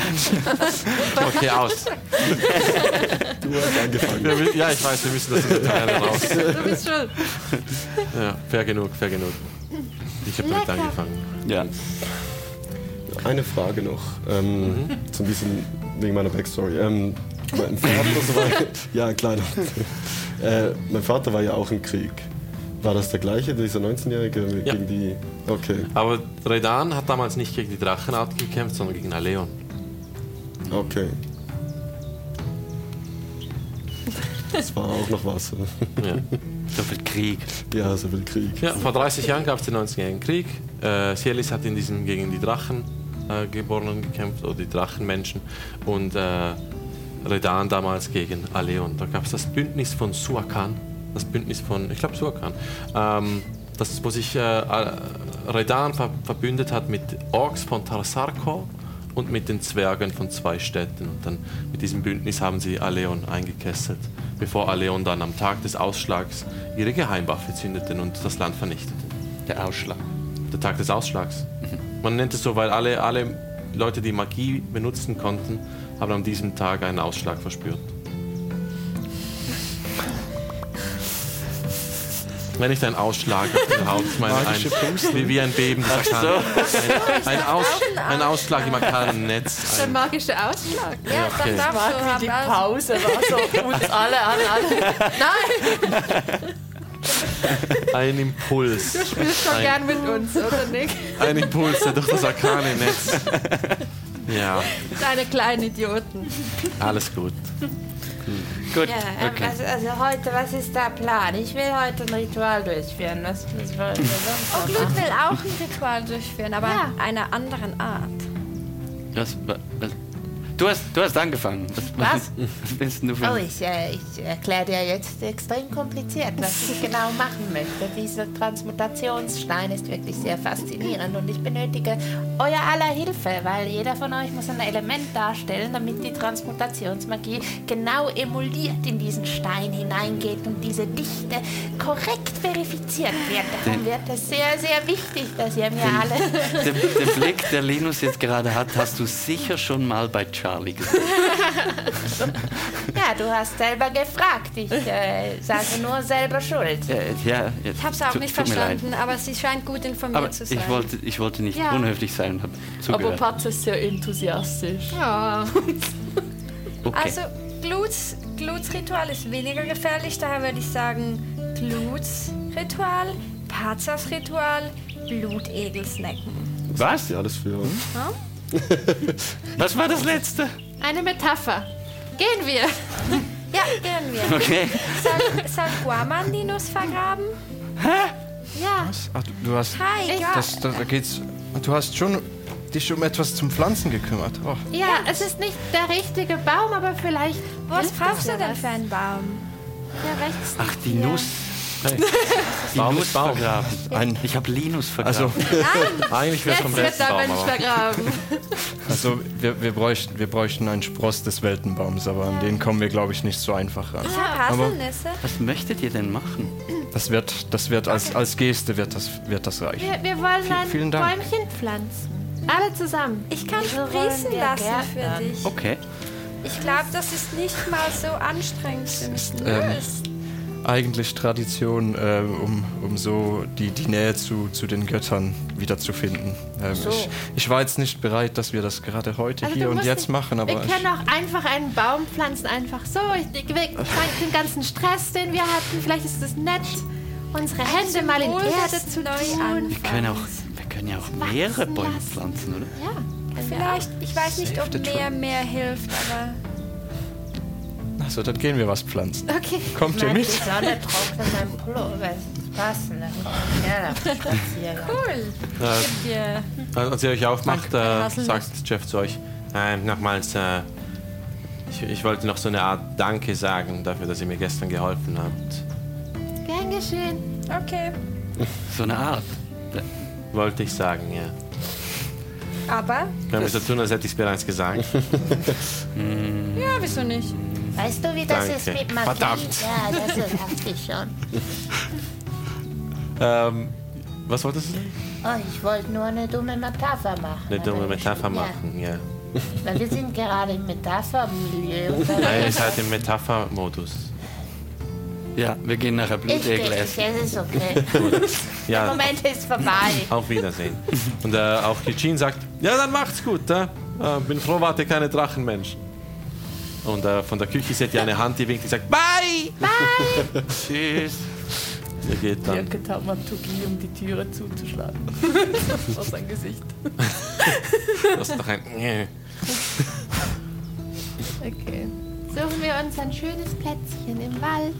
Okay, aus. Du hast angefangen. Ja, ich weiß, wir müssen das in der Teile raus. Du bist schuld. Ja, fair genug, fair genug. Ich habe damit angefangen. Ja. Eine Frage noch, ähm, so ein bisschen wegen meiner Backstory. Ähm, mein Vater so war, ja, ein kleiner. Äh, mein Vater war ja auch im Krieg. War das der gleiche, dieser 19-Jährige Ja. gegen die? Okay, Aber Redan hat damals nicht gegen die Drachenart gekämpft, sondern gegen Aleon. okay. Das war auch noch was. Ja. So viel Krieg. Ja, so viel Krieg. Ja, vor 30 Jahren gab es den 90-jährigen Krieg. Äh, Sielis hat in diesem gegen die Drachen äh, Geborenen gekämpft, oder die Drachenmenschen. Und äh, Redan damals gegen Aleon. Da gab es das Bündnis von Suakan. Das Bündnis von, ich glaube Suakan. Ähm, das, wo sich äh, Redan ver verbündet hat mit Orks von Tarsarko und mit den Zwergen von zwei Städten. Und dann mit diesem Bündnis haben sie Aleon eingekesselt, bevor Aleon dann am Tag des Ausschlags ihre Geheimwaffe zündeten und das Land vernichteten. Der Ausschlag. Der Tag des Ausschlags. Man nennt es so, weil alle, alle Leute, die Magie benutzen konnten, haben an diesem Tag einen Ausschlag verspürt. Wenn nicht ein Ausschlag auf der Haut, ich meine ein, wie, wie ein Beben des Arkanen. Ein, ein, Aus, ein Ausschlag im arkanen Netz. Der Ein, magische Ausschlag. Ja, okay. das darf Mag so wie haben die also- Pause war so uns alle, alle, alle. Nein, ein Impuls. du spielst schon Ein- gern mit uns, oder Nick? Ein Impuls, der durch das arkane Netz. Ja, Deine kleinen Idioten. alles gut. Gut, Ja, ähm, okay. also, also heute, was ist der Plan? Ich will heute ein Ritual durchführen. Was, was wollen wir sonst noch Glut will auch ein Ritual durchführen, aber Ja. einer anderen Art. Das, was, du, hast, du hast angefangen. Was, was? willst du für Oh, ich, äh, ich erkläre dir jetzt extrem kompliziert, was ich genau machen möchte. Dieser Transmutationsstein ist wirklich sehr faszinierend und ich benötige euer aller Hilfe, weil jeder von euch muss ein Element darstellen, damit die Transmutationsmagie genau emuliert in diesen Stein hineingeht und diese Dichte korrekt verifiziert wird. Darum wird es sehr, sehr wichtig, dass ihr mir alle den, den Blick, der Linus jetzt gerade hat, hast du sicher schon mal bei Charlie gesehen. Ja, du hast selber gefragt. Ich äh, sage nur selber schuld. Äh, ja, Ich habe es auch nicht verstanden, aber sie scheint gut informiert Aber zu sein. ich wollte, ich wollte nicht Ja. unhöflich sein und habe Aber. Patz ist sehr enthusiastisch. Ja. Okay. Also, Gluts, Gluts Ritual ist weniger gefährlich, daher würde ich sagen, Gluts Ritual, Pazas Ritual, Blutegelsnecken. Was? Ja, alles für. Was war das letzte? Eine Metapher. Gehen wir. Ja, gehen wir. Okay. Soll, soll Guaman die Nuss vergraben? Ja. Ach, du, du hast. Hi, ja. Das, das, da geht's. Du hast schon dich um etwas zum Pflanzen gekümmert. Oh. Ja, es ist nicht der richtige Baum, aber vielleicht. Was brauchst du denn was. für einen Baum? Der wächst. Ach, die hier. Nuss. Hey. Ist Baum. vergraben. Ein, Ich habe Linus also, vergraben. Eigentlich wäre es der Baum, vergraben. also wir, wir, bräuchten, wir bräuchten einen Spross des Weltenbaums, aber an den kommen wir, glaube ich, nicht so einfach ran. Ich habe Haselnüsse. Was möchtet ihr denn machen? Das wird, das wird als, als Geste wird das, wird das reichen. Wir, wir wollen ein vielen Dank. Bäumchen pflanzen. Alle zusammen. Ich kann wollen sprießen lassen Gärtnern? für dich. Okay. Ich glaube, das ist nicht mal so anstrengend für mich. ähm, Eigentlich Tradition, äh, um, um so die, die Nähe zu, zu den Göttern wiederzufinden. Ähm, ich, ich war jetzt nicht bereit, dass wir das gerade heute Also hier und jetzt machen, aber wir ich, können auch einfach einen Baum pflanzen, einfach so. Ich, ich, wir- den ganzen Stress, den wir hatten, vielleicht ist es nett, unsere Hände mal in Erde zu tun. Wir können, auch, wir können ja auch mehrere Bäume lassen. pflanzen, oder? Ja, Vielleicht, ich weiß nicht, ob mehr mehr hilft, aber Also, dann gehen wir was pflanzen. Okay. Kommt ihr mit? Die Sonne trocknet mein Pullover. Das passt. Dann. Cool. Äh, Ja. als ihr euch aufmacht, äh, sagt Jeff zu euch, äh, nochmals, äh, ich, ich wollte noch so eine Art Danke sagen dafür, dass ihr mir gestern geholfen habt. Gern geschehen. Okay. So eine Art. Wollte ich sagen, ja. Aber, Können wir so tun, als hätte ich es bereits gesagt. ja, wieso nicht? Weißt du, wie das Danke. ist mit Magie? Verdammt. Ja, das ist dachte ich schon. ähm, was wolltest du sagen? Oh, ich wollte nur eine dumme Metapher machen. Eine dumme Metapher ja, machen, ja. Weil wir sind gerade im Metaphermilieu. Nein, ihr seid im Metapher-Modus. Ja, wir gehen nachher Ich gehe Blutegel nicht, essen. es ist okay. Der Ja, Moment ist vorbei. auf Wiedersehen. Und äh, auch Eugene sagt, ja, dann macht's gut. Äh? Äh, bin froh, wart ihr keine Drachenmenschen. Und äh, von der Küche seht ihr eine Hand, die winkt, die sagt, bye! Tschüss. Ihr geht dann. Wirke Taumaturgie, um die Türe zuzuschlagen. Vor sein Gesicht. Das ist doch ein... Okay. Suchen wir uns ein schönes Plätzchen im Wald.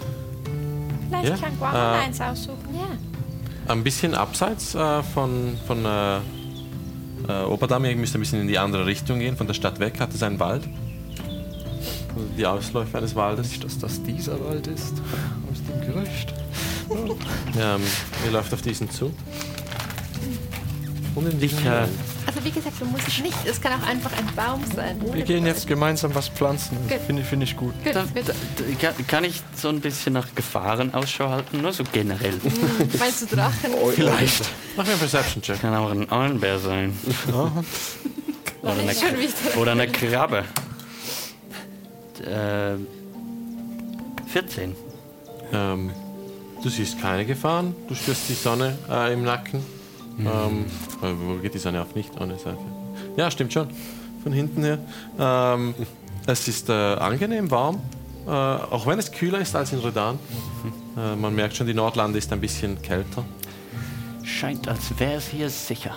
Vielleicht Ja, kann Guan äh, eins aussuchen. Ja. Ein bisschen abseits äh, von, von äh, äh, Oberdam, ihr müsst ein bisschen in die andere Richtung gehen, von der Stadt weg hat es einen Wald. Also Die Ausläufe eines Waldes. Nicht, dass das dieser Wald ist. Aus dem Gerücht. Ähm, ihr läuft auf diesen zu. Und in äh, Wald. Also wie gesagt, du musst nicht, es kann auch einfach ein Baum sein. Wir gehen jetzt gemeinsam was pflanzen. Finde ich, finde ich gut. Gut, Da, da, kann- ich so ein bisschen nach Gefahren Ausschau halten? Nur so generell. Meinst du Drachen? Vielleicht. Mach mir einen Perception-Check. Kann auch ein Eulenbär sein. Oder eine, oder eine Krabbe. Äh, 14. Ähm, du siehst keine Gefahren, du spürst die Sonne äh, im Nacken. Ähm, äh, wo geht die Sonne auf? Nicht ohne Seife. Ja, stimmt schon. Von hinten her. Ähm, es ist äh, angenehm warm, äh, auch wenn es kühler ist als in Redan. Äh, man merkt schon, die Nordlande ist ein bisschen kälter. Scheint, als wäre es hier sicher.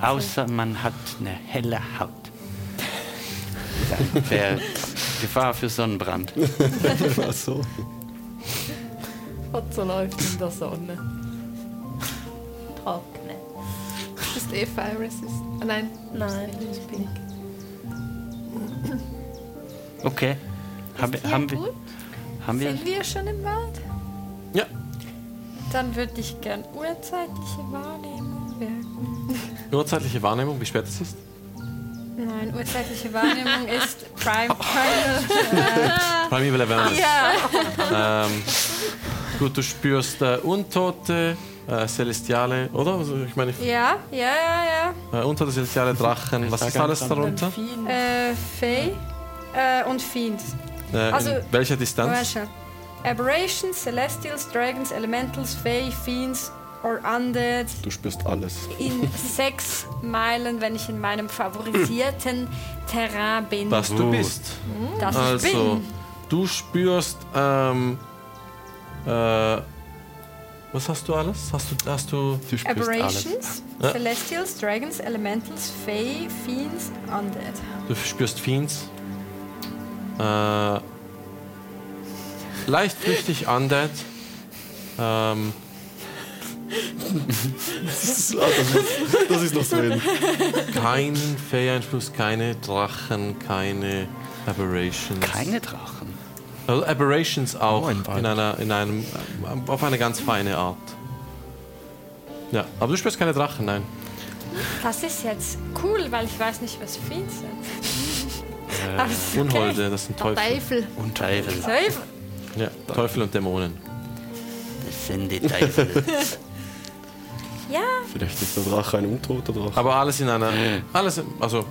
Außer man hat eine helle Haut. Wäre Gefahr für Sonnenbrand. War so. Otto läuft in der Sonne. Trocknet. Du bist eh fire resist. Ah, nein. Nein, ich bin Okay. Haben, wir- haben, wir, haben wir. Sind wir schon im Wald? Ja, Dann würde ich gern urzeitliche Wahrnehmung wirken. urzeitliche Wahrnehmung, wie spät es ist. Nein, urzeitliche Wahrnehmung ist Prime Primal. Primeval Awareness. Ja. Ähm, gut, du spürst äh, Untote, äh, Celestiale, oder? Also, ich meine, ja, ja, ja, äh, Untote, Celestiale, Drachen, was ist alles darunter? ja. Äh, Fey äh, und Fiends. Äh, Also- in welcher Distanz? Schnell. Aberrations, Celestials, Dragons, Elementals, Fey, Fiends or Undead Du spürst alles. in sechs Meilen, wenn ich in meinem favorisierten Terrain bin. dass du bist. das ich Also, bin. du spürst, ähm, äh, was hast du alles? Hast du, hast du, Du spürst alles. Aberrations, Ja. Celestials, Dragons, Elementals, Fey, Fiends, Undead. du spürst Fiends, äh, leicht flüchtig Undead, ähm, Das ist, das ist noch drin. kein Fey-Einfluss, keine Drachen, keine Aberrations. Keine Drachen. Also Aberrations auch Oh, in einer, in einem, auf eine ganz feine Art. Ja, aber du spürst keine Drachen, nein. Das ist jetzt cool, weil ich weiß nicht, was Fiends sind. Äh. Unholde, das sind Teufel. Teufel. Und Teufel. Teufel. Ja, Teufel und Dämonen. Das sind die Teufel. Ja, Vielleicht ist der Drache ein untoter Drache. Aber alles in einer. Alles, in- also,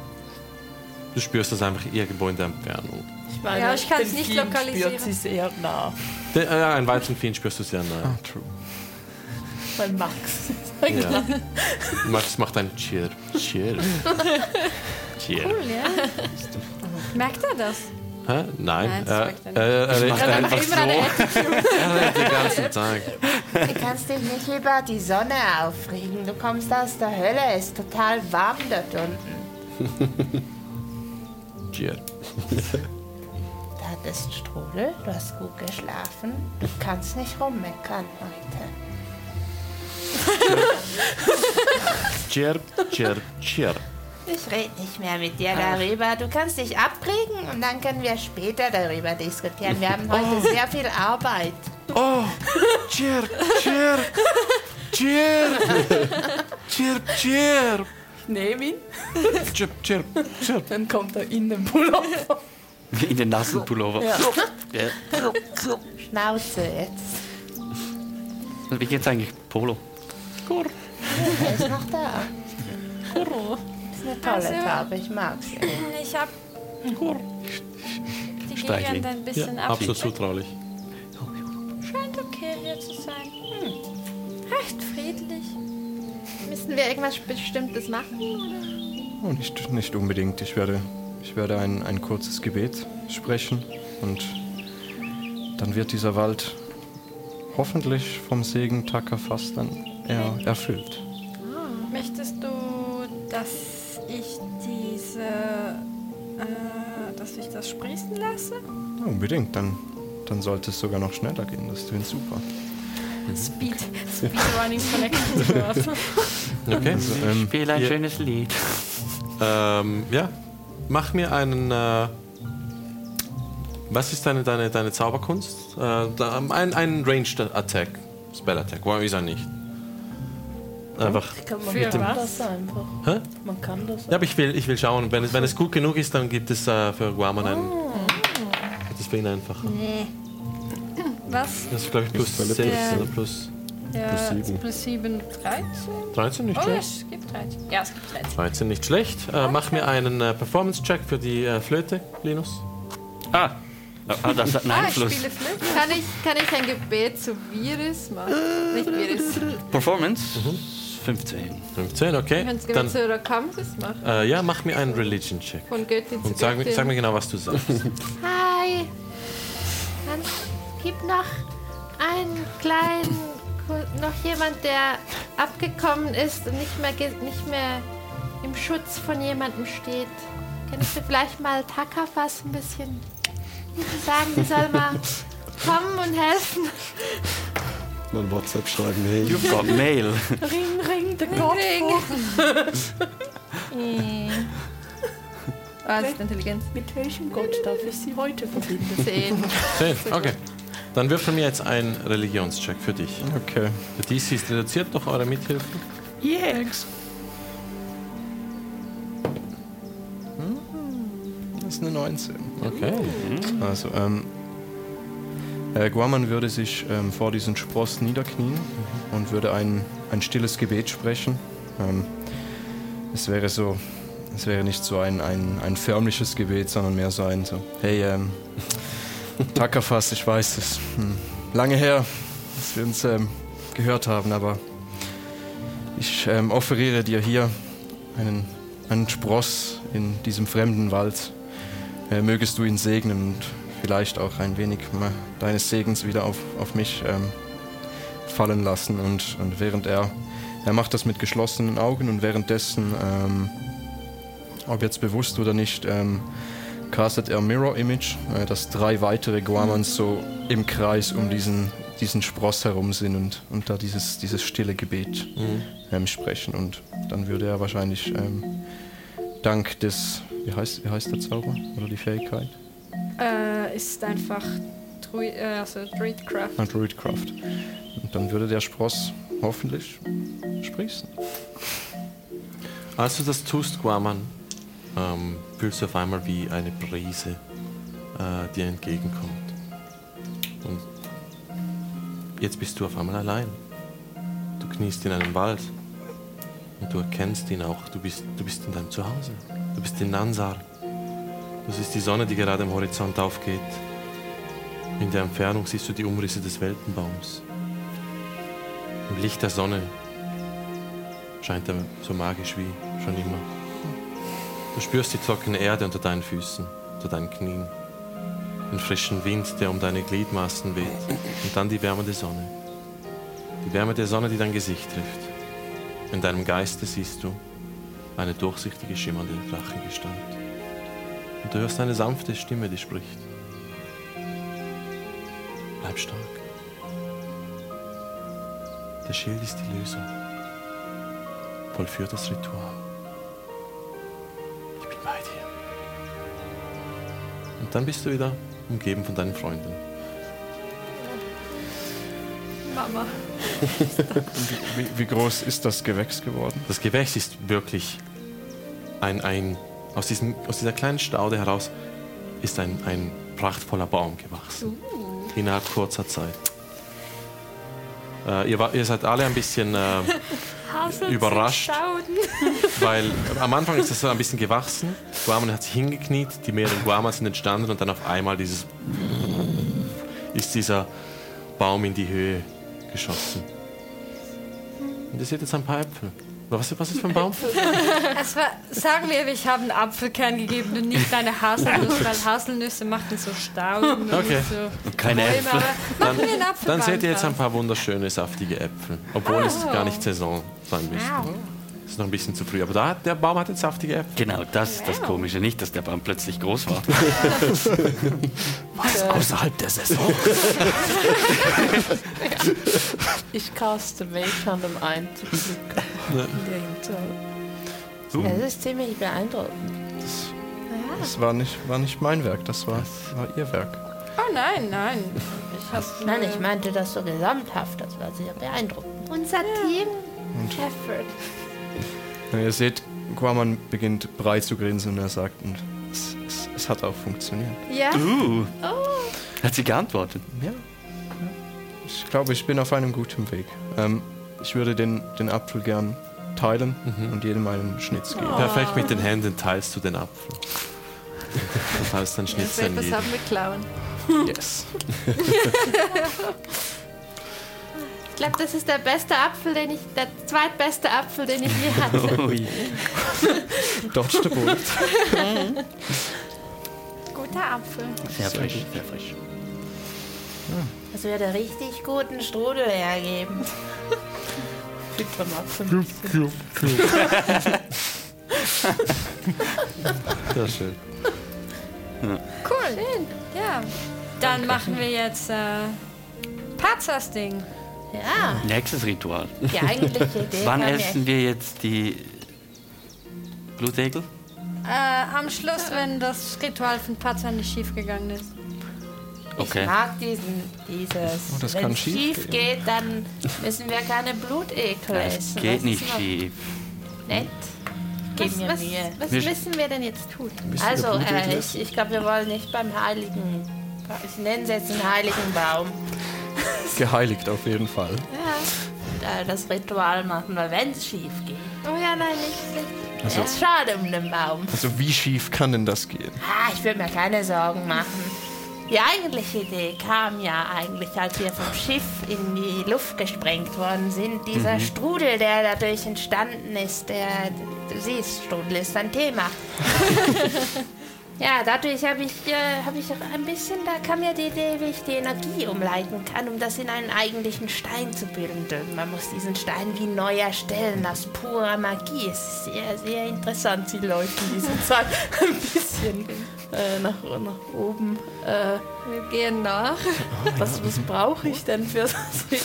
du spürst das einfach irgendwo in der Entfernung. Ich meine, Ja, ich kann's den nicht lokalisieren. spürt sie sehr nah. Der, äh, ja, ein weiteren Fiend spürst du sehr nahe. Ah, true. Weil Max Ja. Max macht ein Cheer. Cheer. Cheer. cool, ja. Merkt er das? Hä? Nein. Nein, das äh, merkt er nicht. äh, er redet Er einfach macht so. immer eine Er Du kannst dich nicht über die Sonne aufregen. Du kommst aus der Hölle. Es ist total warm dort unten. Cheer. Da hattest Strudel, du hast gut geschlafen. Du kannst nicht rummeckern heute. Chirp, chirp, chirp. Ich rede nicht mehr mit dir darüber. Du kannst dich abregen und dann können wir später darüber diskutieren. Wir haben heute sehr viel Arbeit. Oh, chirp, chirp, chirp, chirp, chirp, Ich nehme ihn, chirp, chirp, chirp. dann kommt er in den Pullover. In den nassen Pullover. Ja. Ja. Schnauze jetzt. Wie geht's eigentlich Polo? Er ist noch da. Ist eine tolle Also- Farbe, ich mag sie. Ich habe die. Gegend ein bisschen Ja, absolut zutraulich. Scheint okay hier zu sein. Hm. Recht friedlich. Müssen wir irgendwas Bestimmtes machen? Oh, nicht, nicht unbedingt. Ich werde, ich werde ein, ein kurzes Gebet sprechen und dann wird dieser Wald hoffentlich vom Segen Takafas dann er, erfüllt. Möchtest du, dass ich diese, äh, dass ich das sprießen lasse? Ja, unbedingt, dann, dann sollte es sogar noch schneller gehen. Das klingt super. Speed, Speedrunning Connection. Okay. Also, ähm, Spiel ein Ja. schönes Lied. Ähm, ja, mach mir einen. Äh, was ist deine, deine, deine Zauberkunst? Äh, da, ein, ein Ranged Attack. Spell Attack. Warum ist er nicht? Einfach. Kann man Für kann was? das einfach. Hä? Man kann das Ja, aber ich will, ich will schauen. Wenn es, wenn es gut genug ist, dann gibt es äh, für Guaman einen. Das ist für ihn einfacher. Was? Das ist, glaube ich, plus Plus 6 Ja. oder plus Ja, Plus sieben. plus 7, 13? 13, nicht Oh, schlecht. es gibt 13. Ja, es gibt 13. 13, nicht schlecht. Äh, mach mir einen äh, Performance-Check für die äh, Flöte, Linus. Ah, ah das hat einen Ah, ich Einfluss. spiele Flöte. Kann ich, kann ich ein Gebet zu Virus machen? Nicht Virus. Performance? 15. 15, okay. Wenn es Gebet Dann, zu Rakamsis macht. äh, ja, mach mir einen Religion-Check. Von Göttin zu Und sag, mir- Göttin. sag mir genau, was du sagst. Hi. Dann gibt noch einen kleinen, Ku- noch jemand, der abgekommen ist und nicht mehr, ge- nicht mehr im Schutz von jemandem steht. Könntest du vielleicht mal Takafas ein bisschen sagen, die soll mal kommen und helfen? Mal WhatsApp schreiben, hey. You've got mail. Ring, ring, der Gott. Ah, das ist Intelligenz. Mit welchem Gott darf ich Sie heute verbinden? 10. 10, okay. Dann würfel mir jetzt einen Religionscheck für dich. Okay. Für DC ist reduziert durch eure Mithilfe. Yes. Das ist eine 19. Okay. Also, ähm, äh, Guaman würde sich ähm, vor diesen Spross niederknien und würde ein, ein stilles Gebet sprechen. Ähm, es wäre so, es wäre nicht so ein, ein, ein förmliches Gebet, sondern mehr so ein so, hey, ähm, Takafas, ich weiß, es hm, lange her, dass wir uns ähm, gehört haben, aber ich ähm, offeriere dir hier einen, einen Spross in diesem fremden Wald. Äh, mögest du ihn segnen und vielleicht auch ein wenig deines Segens wieder auf, auf mich ähm, fallen lassen. Und, und während er, er macht das mit geschlossenen Augen und währenddessen, ähm, ob jetzt bewusst oder nicht, ähm, castet er Mirror Image, äh, dass drei weitere Guamans so im Kreis um diesen, diesen Spross herum sind und, und da dieses, dieses stille Gebet ähm, sprechen. Und dann würde er wahrscheinlich ähm, dank des, wie heißt, wie heißt der Zauber oder die Fähigkeit? Äh, ist einfach Drui äh, also Druidcraft. Ah, Druidcraft. Und dann würde der Spross hoffentlich sprießen. Als du das tust, Guaman, ähm, fühlst du auf einmal wie eine Brise äh, dir entgegenkommt. Und jetzt bist du auf einmal allein. Du kniest in einem Wald und du erkennst ihn auch. Du bist, du bist in deinem Zuhause. Du bist in Nansar. Das ist die Sonne, die gerade am Horizont aufgeht. In der Entfernung siehst du die Umrisse des Weltenbaums. Im Licht der Sonne scheint er so magisch wie schon immer. Du spürst die trockene Erde unter deinen Füßen, unter deinen Knien, den frischen Wind, der um deine Gliedmaßen weht und dann die Wärme der Sonne. Die Wärme der Sonne, die dein Gesicht trifft. In deinem Geiste siehst du eine durchsichtige, schimmernde Drachengestalt. Und du hörst eine sanfte Stimme, die spricht. Bleib stark. Der Schild ist die Lösung. Vollführ das Ritual. Ich bin bei dir. Und dann bist du wieder umgeben von deinen Freunden. Mama. Wie, wie groß ist das Gewächs geworden? Das Gewächs ist wirklich ein, ein aus, diesem, aus dieser kleinen Staude heraus ist ein, ein prachtvoller Baum gewachsen. Innerhalb kurzer Zeit. Äh, ihr, war, ihr seid alle ein bisschen äh, überrascht, weil am Anfang ist das so ein bisschen gewachsen. Guaman hat sich hingekniet, die mehreren Guamas sind entstanden und dann auf einmal dieses ist dieser Baum in die Höhe geschossen. Und ihr seht jetzt ein paar Äpfel. Was, was ist für ein Baum? Es war, sagen wir, ich habe einen Apfelkern gegeben und nicht eine Haselnuss, weil Haselnüsse machen so Stauden Okay. und so. Und keine Bäume, Äpfel. aber machen wir einen Apfelbaum Dann seht ihr jetzt ein paar wunderschöne, saftige Äpfel. Obwohl es gar nicht Saison sein müsste. Es ist noch ein bisschen zu früh. Aber da hat, der Baum hat jetzt saftige Äpfel. Genau, das ist das Komische. Nicht, dass der Baum plötzlich groß war. Was? Außerhalb der Saison? Ich caste Mage Hand, um einzuklicken. Der Hinterhalt. Das ist ziemlich beeindruckend. Das war nicht, war nicht mein Werk, das war, war ihr Werk. Oh nein, nein. Ich hab, Nein, ich meinte das so gesamthaft. Das war sehr beeindruckend. Unser Team. Effort. Ja, ihr seht, Guaman beginnt breit zu grinsen und er sagt, und es, es, es hat auch funktioniert. Ja. Uh. Hat sie geantwortet? Ja. Ich glaube, ich bin auf einem guten Weg. Ähm, ich würde den, den Apfel gern teilen und jedem einen Schnitz geben. Perfekt, mit den Händen teilst du den Apfel. Du teilst dann an etwas jeden. haben mit Klauen. Yes. Ich glaube, das ist der beste Apfel, den ich, der zweitbeste Apfel, den ich je hatte. Ui. Dodge the bullet. Guter Apfel. Sehr frisch, sehr frisch. Das würde richtig guten Strudel hergeben. Bitte am Apfel. Ja, schön. Cool. Ja. Dann machen wir jetzt äh, Pazas Ding. Ja, Nächstes Ritual. die eigentliche Idee Wann essen wir jetzt die Blutegel? Äh, am Schluss, wenn das Ritual von Paza nicht schief gegangen ist. Okay. Ich mag diesen, dieses. Oh, das Wenn kann es schief schief geht, dann müssen wir keine Blutekel Das essen. geht Das nicht ist noch schief. Nett. Gib Was, mir was, was Wir- müssen wir denn jetzt tun? Also, äh, ich, ich glaube, wir wollen nicht beim heiligen. Ich nenne es jetzt einen heiligen Baum. Geheiligt auf jeden Fall. äh, das Ritual machen, weil wenn es schief geht. Oh ja, nein, nicht. nicht. Also, Es ist schade um den Baum. also wie schief kann denn das gehen? Ah, ich will mir keine Sorgen machen. Die eigentliche Idee kam ja eigentlich, als wir vom Schiff in die Luft gesprengt worden sind. Dieser Strudel, der dadurch entstanden ist, der, du siehst, Strudel ist ein Thema. ja, dadurch habe ich, äh, hab ich ein bisschen, da kam mir die Idee, wie ich die Energie umleiten kann, um das in einen eigentlichen Stein zu bilden. Man muss diesen Stein wie neu erstellen, aus purer Magie. Es ist sehr, sehr interessant. Sie leuchten diese Zeit ein bisschen äh, nach, nach oben. Äh, Wir gehen nach. was was brauche ich denn für das Rit-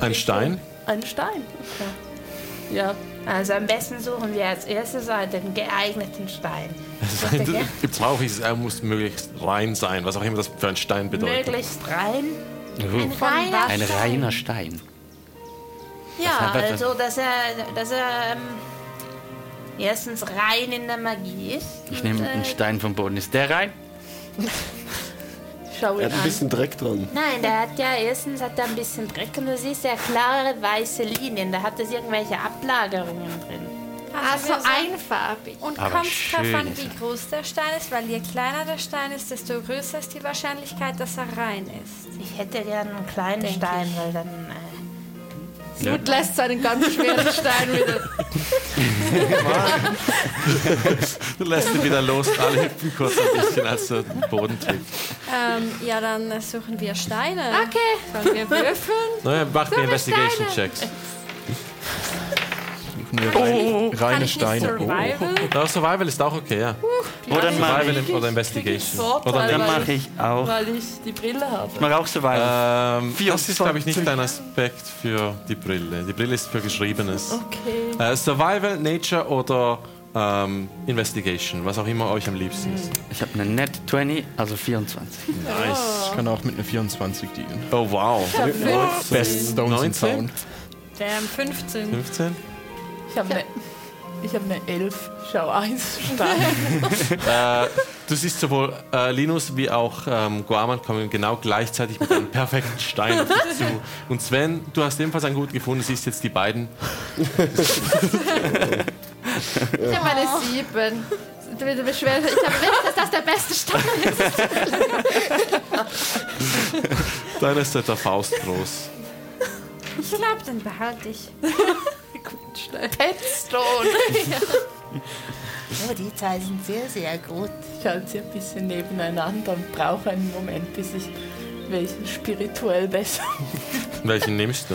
Ein Stein? Ein Stein. Okay. Ja, Also am besten suchen wir als erstes einen geeigneten Stein. Gibt es Rauch, er muss möglichst rein sein, was auch immer das für ein Stein bedeutet. Möglichst rein. Uh, reiner ein reiner Stein. Ja, hat er- also dass er, dass er ähm, erstens rein in der Magie ist. Ich nehme äh, einen Stein vom Boden. Ist der rein? schau Er hat ein bisschen Dreck dran. Nein, der hat ja erstens hat er ein bisschen Dreck und du siehst ja klare weiße Linien. Da hat es irgendwelche Ablagerungen drin. Also sagen- einfarbig. Und Aber kommt drauf an, wie groß der Stein ist, weil je kleiner der Stein ist, desto größer ist die Wahrscheinlichkeit, dass er rein ist. Ich hätte gerne einen kleinen Denk Stein, weil dann. Äh, Ja. Lässt so einen ganz schweren Stein wieder. Du lässt ihn wieder los, alle hüpfen kurz ein bisschen, als er den Boden trifft. Ähm, ja, dann suchen wir Steine. Okay. Sollen wir würfeln? Naja, macht mir wir Wir rein, Kann reine ich nicht Steine. Oh. Survival? Da Survival ist auch okay, ja. Oder mache Survival ich, oder Investigation. Vorteil, Oder dann mache ich auch. weil ich die Brille habe. Ich mache auch Survival. Ähm, das ist, glaube ich, nicht ein Aspekt für die Brille. Die Brille ist für Geschriebenes. Okay. Äh, Survival, Nature oder ähm, Investigation, was auch immer euch am liebsten ist. Ich habe eine Net 20, also 24. Nice. Ich kann auch mit einer 24 dealen. Oh wow. Best Stones 19? and Sound. Damn, 15. 15? Ich habe eine ich hab eine 11. Schau 1 Stein. Äh, du siehst sowohl äh, Linus wie auch ähm, Guaman kommen genau gleichzeitig mit einem perfekten Stein auf dich zu. Und Sven, du hast ebenfalls einen gut gefunden, siehst jetzt die beiden. Ich habe eine 7. Du du beschwerst dich. Ich habe wirklich, dass das der beste Stein ist. Deiner ist etwa faustgroß. Ich glaube, den behalte ich. Petstone. Oh, die zwei sind sehr, sehr gut. Ich halte sie ein bisschen nebeneinander und brauche einen Moment, bis ich welchen spirituell besser. Welchen nimmst du?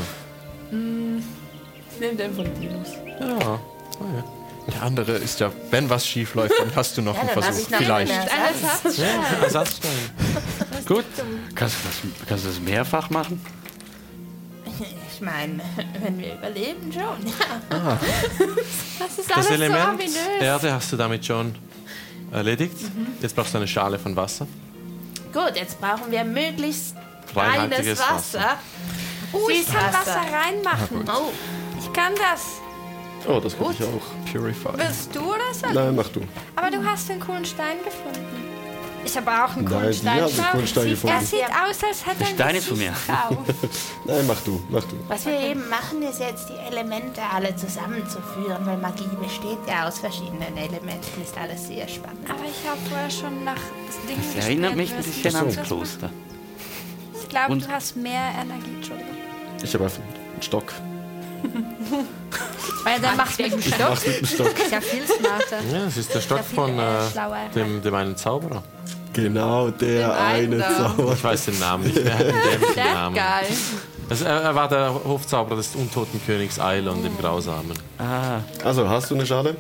Ich nehme den von Linus. Ja. Oh, ja. Der andere ist ja, wenn was schief läuft, dann hast du noch Ja, einen Versuch. ich noch Vielleicht. einen Ersatz. ja Ersatzstein. Gut. Kannst du, das, kannst du das mehrfach machen? Ich meine, wenn wir überleben schon. Ja. Das ist Das alles so Element ominös. Erde hast du damit schon erledigt. Jetzt brauchst du eine Schale von Wasser. Gut, jetzt brauchen wir möglichst reines Wasser. Oh, ich kann. Wasser reinmachen. Oh, Ich kann das. Oh, das kann ich auch. Purify. Willst du so? Nein, mach du. Aber du hast den coolen Stein gefunden. Ich habe auch einen coolen Nein, die Stein. hat einen coolen Stein Er gefunden. sieht aus, als hätte er ein Stein ist von mir. Nein, mach du, mach du. was wir eben machen, ist jetzt die Elemente alle zusammenzuführen, weil Magie besteht ja aus verschiedenen Elementen. Ist alles sehr spannend. Aber ich habe vorher schon nach Dingen Das erinnert mich ein bisschen ich ans das Kloster. Ich glaube, du hast mehr Energie, Entschuldigung. Ich habe einfach einen Stock. Weil dann macht mit dem Stock. Mach's mit dem Stock. Ist ja viel smarter. Ja, das ist der Stock viel, von äh, äh, dem, dem einen Zauberer. Genau, der einen eine da. Zauber. Ich weiß den Namen nicht mehr. Den Der Namen. geil. Also, er, er war der Hofzauberer des untoten Königs Eilon, dem Grausamen. Ah, Also, hast du eine Schale?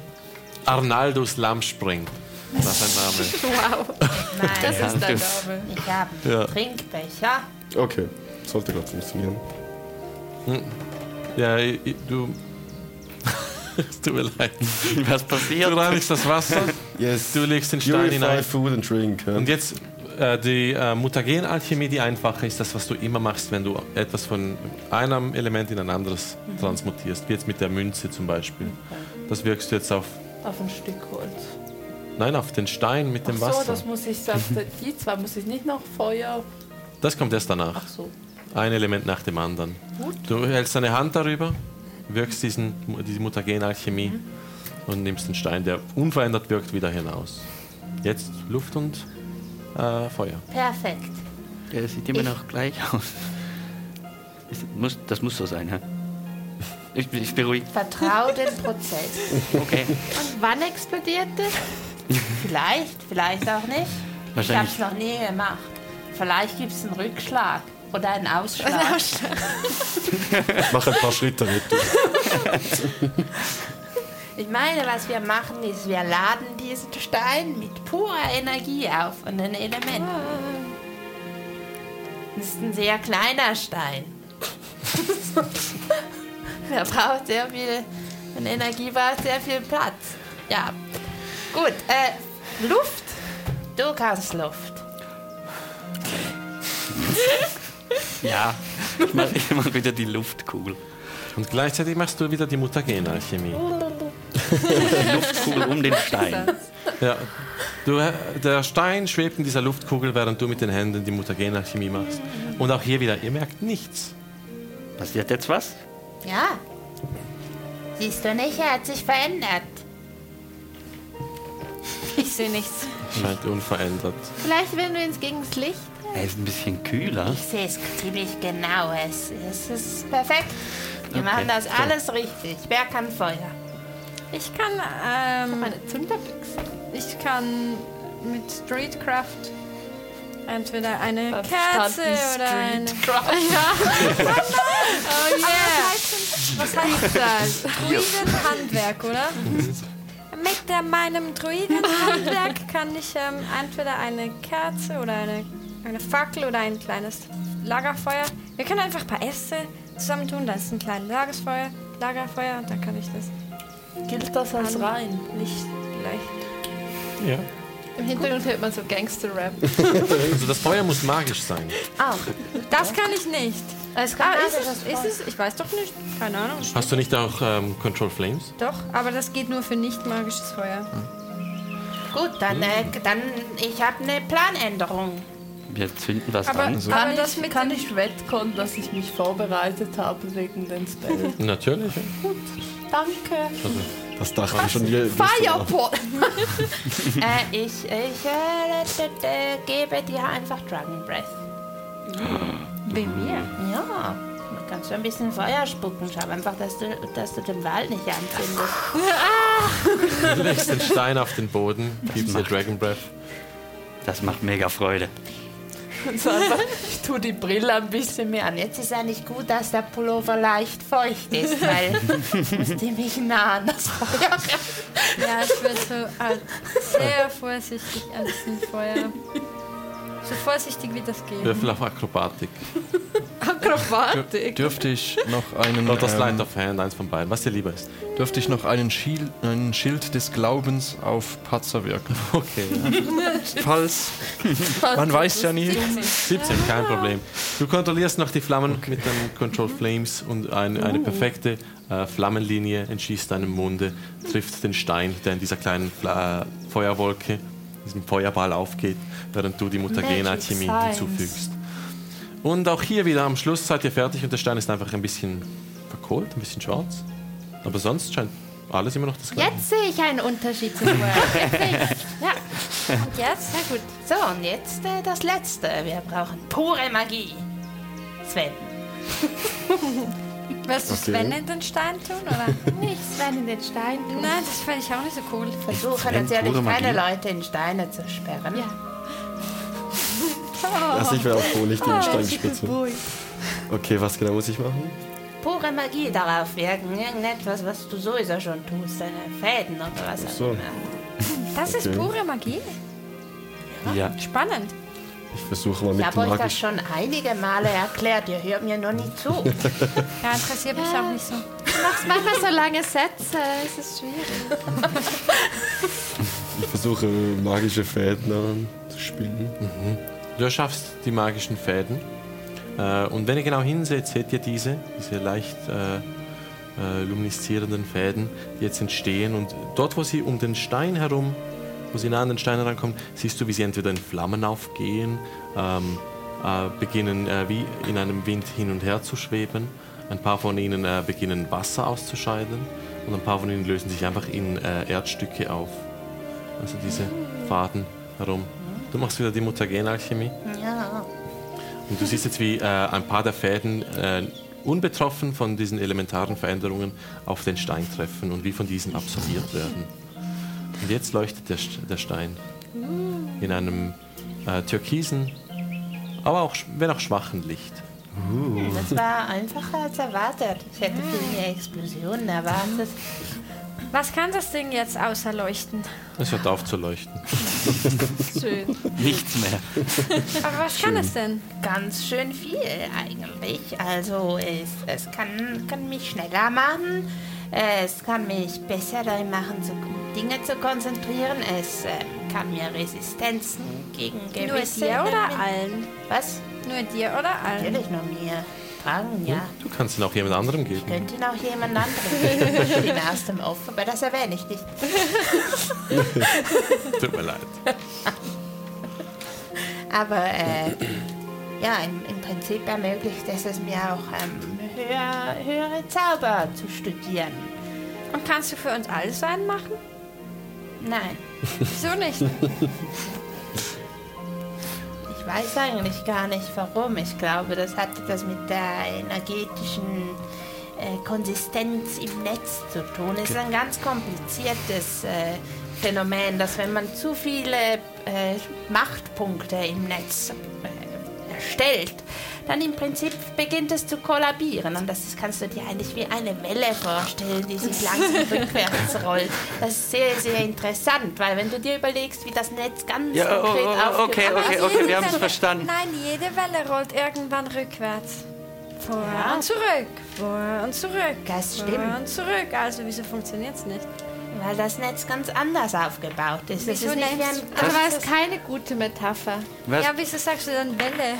Arnaldus Lammspring. Das ist sein Name. Wow. Nein, Das ist der Danke. Name. ich habe einen Ja. Trinkbecher. Okay, sollte gerade funktionieren. Ja, ich, ich- du. Es tut mir leid. was Du passiert? reinigst das Wasser, Yes. du legst den Stein Purify hinein. Food and Drink. Ja? Und jetzt äh, die äh, Mutagenalchemie, die einfache, ist das, was du immer machst, wenn du etwas von einem Element in ein anderes transmutierst. Wie jetzt mit der Münze zum Beispiel. Das wirkst du jetzt auf. Auf ein Stück Holz. Nein, auf den Stein mit dem Ach so, Wasser. das muss ich sagen. Die zwei muss ich nicht noch Feuer. Das kommt erst danach. Ach so. Ein Element nach dem anderen. Du hältst deine Hand darüber, wirkst diesen, diese Mutagenalchemie und nimmst den Stein, der unverändert wirkt, wieder hinaus. Jetzt Luft und äh, Feuer. Perfekt. Der sieht immer noch gleich aus. Ist, muss, das muss so sein, hä? Ich, ich beruhigt. Vertrau den Prozess. Okay. Und wann explodiert das? Vielleicht, vielleicht auch nicht. Ich habe es noch nie gemacht. Vielleicht gibt es einen Rückschlag oder einen Ausschlag. Mach ein paar Schritte mit. Ich meine, was wir machen, ist, wir laden diesen Stein mit purer Energie auf von den Elementen. Das ist ein sehr kleiner Stein. er braucht sehr viel, und Energie braucht sehr viel Platz. Ja, gut. Äh, Luft. Du kannst Luft. Ja. Ich mache mach wieder die Luftkugel. Und gleichzeitig machst du wieder die Mutagenalchemie. Die Luftkugel um den Stein. Ja. Du, äh, der Stein schwebt in dieser Luftkugel, während du mit den Händen die Mutagenalchemie machst. Und auch hier wieder, ihr merkt nichts. Passiert jetzt was? Ja. Siehst du nicht, er hat sich verändert. Ich sehe nichts. Scheint unverändert. Vielleicht, wenn du ins gegen das Licht. Er ist ein bisschen kühler. Ich sehe es ziemlich genau. Es, es ist perfekt. Wir Okay, machen das so. alles richtig. Wer kann Feuer? Ich kann, ähm, Meine Zunderbüchse. ich kann mit Streetcraft entweder eine Verstanden, Kerze oder eine. Ja. oh yeah. Was heißt das? Druidenhandwerk, oder? Mit der, meinem Druidenhandwerk kann ich ähm, entweder eine Kerze oder eine, eine Fackel oder ein kleines Lagerfeuer. Wir können einfach ein paar Äste zusammentun. Das ist ein kleines Lagerfeuer, Lagerfeuer und dann kann ich das Gilt das als rein? Licht gleich. Ja. Im Hintergrund hört man so Gangster-Rap. Also das Feuer muss magisch sein. Ah, das kann ich nicht. Es kann Ah, ist, das es, ist es? Ich weiß doch nicht. Keine Ahnung. Hast du nicht auch ähm, Control Flames? Doch, aber das geht nur für nicht magisches Feuer. Gut, dann, äh, dann ich habe eine Planänderung. Wir zünden was Aber, an. aber Kann, das ich, mit kann ich retcon, dass ich mich vorbereitet habe wegen den Spell? Natürlich. ja. Danke. Das dachte ich schon Fireball! äh, ich ich äh, d- gebe dir einfach Dragon Breath. Wegen mir. Ja, dann kannst du ein bisschen Feuer spucken. Schau einfach, dass du, dass du den Wald nicht anzündest. Du legst den Stein auf den Boden, gibst dir Dragon Breath. Das macht mega Freude. So einfach, ich tue die Brille ein bisschen mehr an. jetzt ist eigentlich gut, dass der Pullover leicht feucht ist, weil ich muss ziemlich nah an das Feuer. Ja, ich bin so halt sehr vorsichtig an diesem Feuer. So vorsichtig wie das geht. Würfel auf Akrobatik. Akrobatik. Dürfte ich noch einen, Oder das Light ähm, of Hand, eins von beiden, was dir lieber ist. dürfte ich noch einen Schild, einen Schild des Glaubens auf Patzer wirken? Okay. Falls. Man weiß ja nie. 17, kein Problem. Du kontrollierst noch die Flammen mit den Control Flames und ein, eine perfekte äh, Flammenlinie entschießt deinem Munde, trifft den Stein, der in dieser kleinen Fla Feuerwolke, diesem Feuerball aufgeht, während du die Mutagen-Alchemie hinzufügst. Und auch hier wieder am Schluss seid ihr fertig und der Stein ist einfach ein bisschen verkohlt, ein bisschen schwarz. Aber sonst scheint alles immer noch das gleiche. Jetzt sehe ich einen Unterschied zu vorher. Ja. Und jetzt? Na gut. So, und jetzt äh, das Letzte. Wir brauchen pure Magie. Sven. Willst du Okay. Sven in den Stein tun, oder? Nicht Sven in den Stein tun. Nein, das fände ich auch nicht so cool. Versuche natürlich keine Leute in Steine zu sperren. Ja. Also ich wäre auch froh, nicht in den Stein gespitzt wird. Okay, was genau muss ich machen? Pure Magie darauf wirken. Irgendetwas, was du sowieso schon tust. Deine Fäden oder was Ach auch so. immer. Das ist Okay. pure Magie. Ja. Spannend. Ich versuche mal Ich mit habe dem euch das schon einige Male erklärt. Ihr hört mir noch nicht zu. Ja, interessiert mich auch nicht so. Du machst manchmal so lange Sätze, es ist schwierig. Ich versuche magische Fäden daran zu spielen. Du erschaffst die magischen Fäden. Äh, und wenn ihr genau hinseht, seht ihr diese, diese leicht äh, äh, lumineszierenden Fäden, die jetzt entstehen. Und dort, wo sie um den Stein herum, wo sie nah an den Stein herankommen, siehst du, wie sie entweder in Flammen aufgehen, ähm, äh, beginnen äh, wie in einem Wind hin und her zu schweben. Ein paar von ihnen äh, beginnen Wasser auszuscheiden und ein paar von ihnen lösen sich einfach in äh, Erdstücke auf. Also diese Faden herum. Du machst wieder die Mutagenalchemie. Ja. Und du siehst jetzt, wie äh, ein paar der Fäden äh, unbetroffen von diesen elementaren Veränderungen auf den Stein treffen und wie von diesen absorbiert werden. Und jetzt leuchtet der, St- der Stein in einem äh, türkisen, aber auch, wenn auch schwachen Licht. Das war einfacher als erwartet. Ich hätte viel mehr Explosionen erwartet. Was kann das Ding jetzt außer leuchten? Es hört auf zu leuchten. Schön. Nichts mehr. Aber was kann es denn? Ganz schön viel eigentlich. Also es, es kann, kann mich schneller machen. Es kann mich besser darin machen, zu, Dinge zu konzentrieren. Es ähm, kann mir Resistenzen gegen Nur gewisse... dir oder Elemente- allen? Was? Nur dir oder allen? Natürlich nur mir. Tragen, ja. Du kannst ihn auch jemand anderem geben. Könnte ihn auch jemand anderem geben. Ich bin aus dem Off, aber das erwähne ich nicht. Tut mir leid. Aber äh, ja, im, im Prinzip ermöglicht es es mir auch, ähm, höher, höhere Zauber zu studieren. Und kannst du für uns alles einen machen? Nein, Wieso nicht? ich weiß eigentlich gar nicht warum. Ich glaube, das hat etwas mit der energetischen äh, Konsistenz im Netz zu tun. Es ist ein ganz kompliziertes äh, Phänomen, dass wenn man zu viele äh, Machtpunkte im Netz äh, erstellt, dann im Prinzip beginnt es zu kollabieren. Und das kannst du dir eigentlich wie eine Welle vorstellen, die sich langsam rückwärts rollt. Das ist sehr, sehr interessant, weil wenn du dir überlegst, wie das Netz ganz Ja, oh, konkret oh, okay, aufgebaut okay, ist, okay, wir Jede haben es verstanden. Nein, jede Welle rollt irgendwann rückwärts. Vor Ja. und zurück, vor und zurück. Das vor stimmt. und zurück. Also wieso funktioniert es nicht? weil das Netz ganz anders aufgebaut ist. Es Wieso ist nicht wie ein Aber war es keine gute Metapher. Was? Ja, wieso sagst du dann Welle?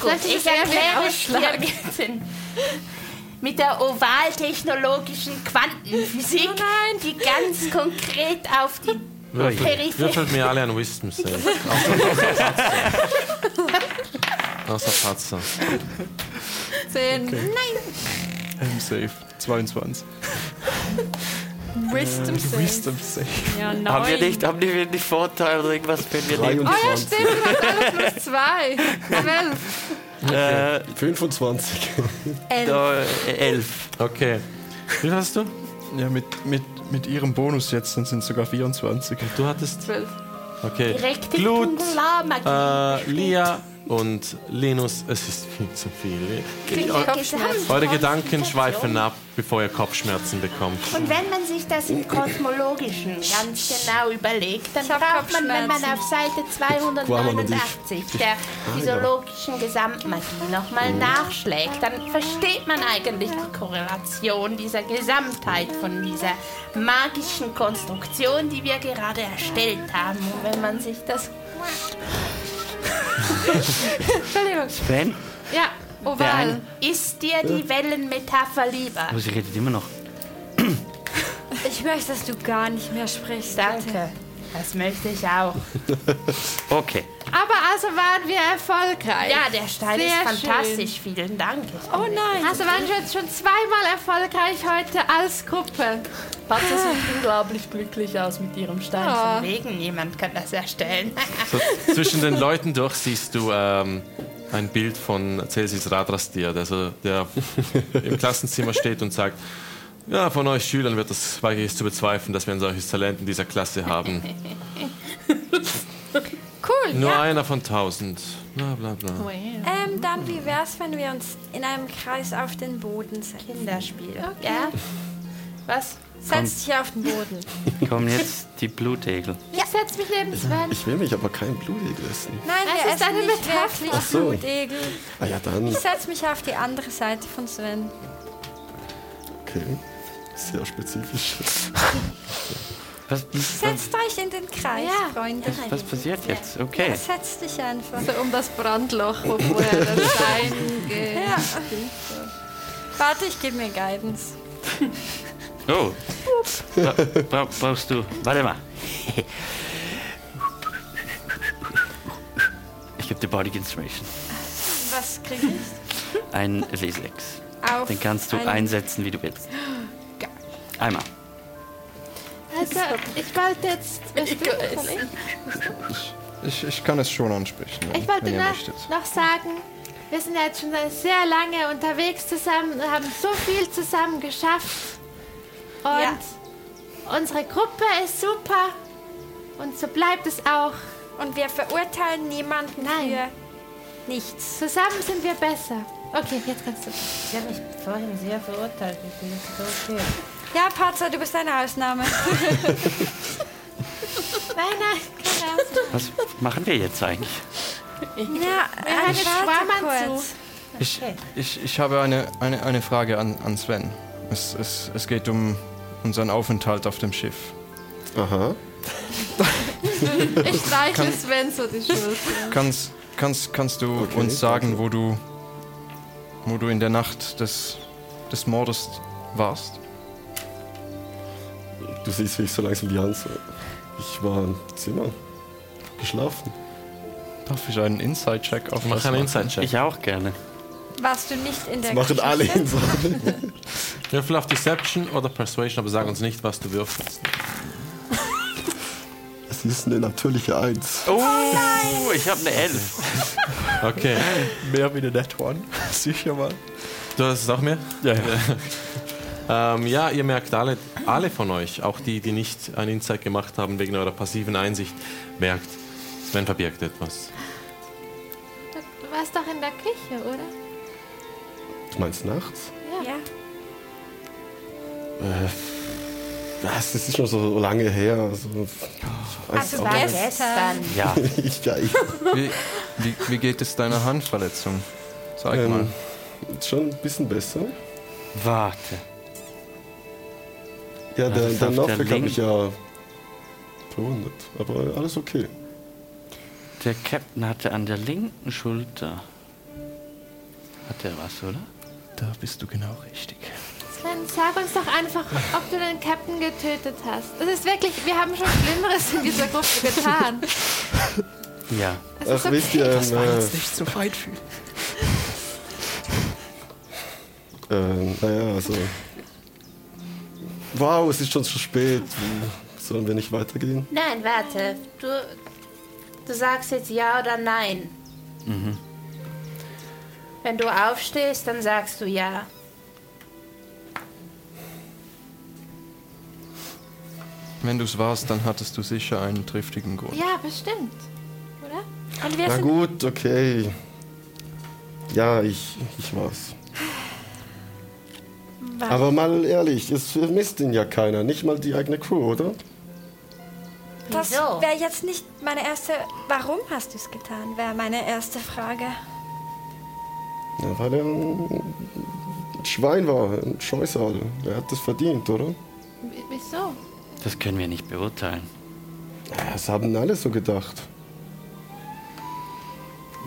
Gut, ich erkläre es dir mit der ovaltechnologischen Quantenphysik, die ganz konkret auf die Würfelt, Peripherie... würfelt mir alle ein Wisdom Save. Außer Patzer. Zehn. Ähm, safe. 22. Wisdom Save. Wisdom Save. Ja, neun. Haben wir nicht, haben wir nicht Vorteil oder irgendwas, wenn wir nehmen? Oh ja, 23. stimmt, hast alle plus zwei. Zwölf. Äh, 25. da, äh, elf. Okay. Wie viel hast du? Ja, mit, mit, mit ihrem Bonus jetzt dann sind es sogar 24. Du hattest. Zwölf. Okay. Direkte Glut, äh, Lia und Linus, es ist viel zu viel. Gesamt- Eure Gedanken schweifen ab, bevor ihr Kopfschmerzen bekommt. Und wenn man sich das im Kosmologischen ganz genau überlegt, dann braucht man, wenn man auf Seite 289 der physiologischen Gesamtmagie nochmal nachschlägt, dann versteht man eigentlich die Korrelation dieser Gesamtheit von dieser magischen Konstruktion, die wir gerade erstellt haben. Und wenn man sich das... Entschuldigung. Sven? Ja, oval. Ist dir die Wellenmetapher lieber? Oh, sie redet immer noch. Ich möchte, dass du gar nicht mehr sprichst. Danke. Das möchte ich auch. Okay. Aber also waren wir erfolgreich. Ja, der Stein Sehr ist fantastisch. Vielen Dank. Ich Oh nein. Also waren wir jetzt schon zweimal erfolgreich heute als Gruppe. Patze sieht unglaublich glücklich aus mit ihrem Stein. Von wegen, jemand kann das erstellen. So, zwischen den Leuten durch siehst du ähm, ein Bild von Celsius Radrastier, der, so, der im Klassenzimmer steht und sagt, ja, von euch Schülern wird das, wage ich es zu bezweifeln, dass wir ein solches Talent in dieser Klasse haben. Cool. Nur ja. einer von tausend. Bla bla bla. Ähm, dann wie wär's, wenn wir uns in einem Kreis auf den Boden setzen? Kinderspiel. Ja? Was? Setz dich auf den Boden. Kommen jetzt die Blutegel. Ich setz mich neben Sven. Ich will mich aber kein Blutegel essen. Nein, Es wir ist essen eine nicht Metapher. wirklich Ach so. Blutegel. Ah ja, dann. Ich setz mich auf die andere Seite von Sven. Okay. Sehr spezifisch. Was, was, Setzt euch in den Kreis, Ja. Freunde. was passiert jetzt? Okay. Setz dich einfach. So um das Brandloch, wo vorher der Stein geht. Ja. Warte, ich gebe mir Guidance. Oh. Bra bra brauchst du. Warte mal. Ich gebe dir Body Inspiration. Was krieg ich? Ein Leselex. Auf Den kannst du einsetzen, wie du willst. Einmal. Also, ich wollte jetzt. Was von ich? Ich, ich kann es schon ansprechen, wenn, Ich wollte noch, noch sagen, wir sind jetzt schon sehr lange unterwegs zusammen und haben so viel zusammen geschafft. Und unsere Gruppe ist super. Und so bleibt es auch. Und wir verurteilen niemanden Nein. für nichts. Zusammen sind wir besser. Okay, jetzt kannst du. Ich habe mich vorhin sehr verurteilt. Ich bin jetzt so okay. Ja, Patzer, du bist eine Ausnahme. Nein, nein, keine Ahnung. Was machen wir jetzt eigentlich? Ja, hören jetzt Schwarmanzug. kurz. Ich, ich, ich habe eine, eine, eine Frage an, an Sven. Es, es, es geht um unseren Aufenthalt auf dem Schiff. Aha. Ich streiche Sven so die Schulter. Kannst, kannst, kannst du Okay, uns sagen, wo du, wo du in der Nacht des, des Mordes warst? Du siehst, wie ich so langsam die Hand so. Ich war im Zimmer. Geschlafen. Darf ich einen Inside-Check auf Mach einen machen? Inside-Check. Ich auch gerne. Warst du nicht in der Das machen alle in so. Würfel auf Deception oder Persuasion, aber sag uns nicht, was du würfelst. Es ist eine natürliche Eins. Oh, ich habe eine Elf. Okay. Mehr wie eine Net One. Sicher mal. Du hast es auch mehr? Ja, ja. Ähm, ja, ihr merkt alle, alle von euch, auch die, die nicht ein Insight gemacht haben wegen eurer passiven Einsicht, merkt, Sven verbirgt etwas. Du warst doch in der Küche, oder? Du meinst nachts? Ja. Äh, das ist schon so lange her. Also, Also nicht. gestern. Ja, ich, ja, ich, Wie, wie, wie geht es deiner Handverletzung? Sag mal. ähm, schon ein bisschen besser. warte. Ja, Das der, der auf der Nordweg habe ich ja verwundet. Aber alles okay. Der Captain hatte an der linken Schulter. Hat er was, oder? Da bist du genau richtig. Sven, sag uns doch einfach, ob du den Captain getötet hast. Das ist wirklich, wir haben schon Schlimmeres in dieser Gruppe getan. Ja. Es ist Ach, wisst ihr, okay. ähm, äh, nicht so weit fühlen. äh, naja, also. Wow, es ist schon zu spät. Sollen wir nicht weitergehen? Nein, warte. Du, du sagst jetzt ja oder nein. Wenn du aufstehst, dann sagst du ja. Wenn du es warst, dann hattest du sicher einen triftigen Grund. Ja, bestimmt. Oder? Und wir Na sind gut, okay. Ja, ich, ich war's. Aber mal ehrlich, es vermisst ihn ja keiner, nicht mal die eigene Crew, oder? Das wäre jetzt nicht meine erste. Warum hast du es getan? Wäre meine erste Frage. Ja, weil er ein Schwein war, ein Scheusal. Er hat das verdient, oder? Wieso? Das können wir nicht beurteilen. Ja, das haben alle so gedacht.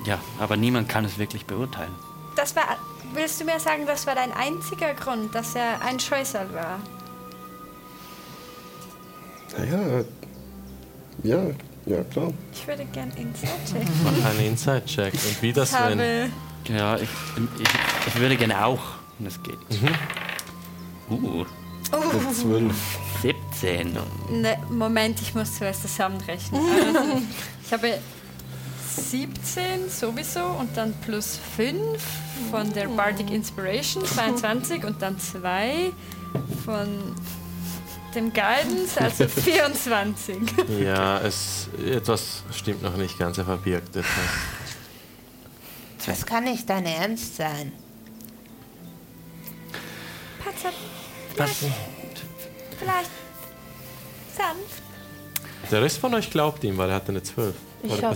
Ja, aber niemand kann es wirklich beurteilen. Das war. Willst du mir sagen, das war dein einziger Grund, dass er ein Scheusal war? Naja, ja, ja, klar. Ich würde gern Inside checken. Mach einen Inside-Check. Und wie das, habe. Ja, ich, ich, ich würde gerne auch, wenn es geht. Uh, Mit zwölf. 17. Ne, Moment, ich muss zuerst zusammenrechnen. Also, ich habe 17 sowieso und dann plus 5 von der Bardic Inspiration, 22 und dann 2 von dem Guidance, also 24. Ja, es, etwas stimmt noch nicht ganz. Er verbirgt etwas. Das kann nicht dein Ernst sein. Patzer, Was? vielleicht sanft. Der Rest von euch glaubt ihm, weil er hatte eine 12. Ich habe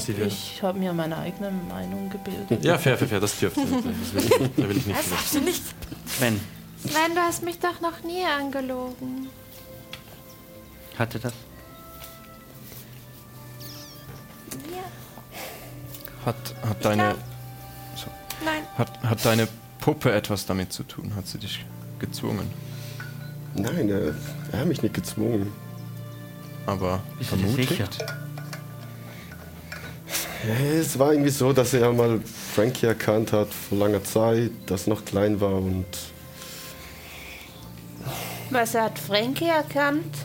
hab mir meine eigene Meinung gebildet. Ja, fair, fair, fair, das dürft ihr. Das will ich, da will ich nicht wissen. Darfst du nicht? Sven, Sven, du hast mich doch noch nie angelogen. hatte das? Hat, hat, deine, Nein. hat, hat deine Puppe etwas damit zu tun? Hat sie dich gezwungen? Nein, er, er hat mich nicht gezwungen. Aber Bist du sicher? Es war irgendwie so, dass er mal Frankie erkannt hat vor langer Zeit, das noch klein war und Was hat Frankie erkannt?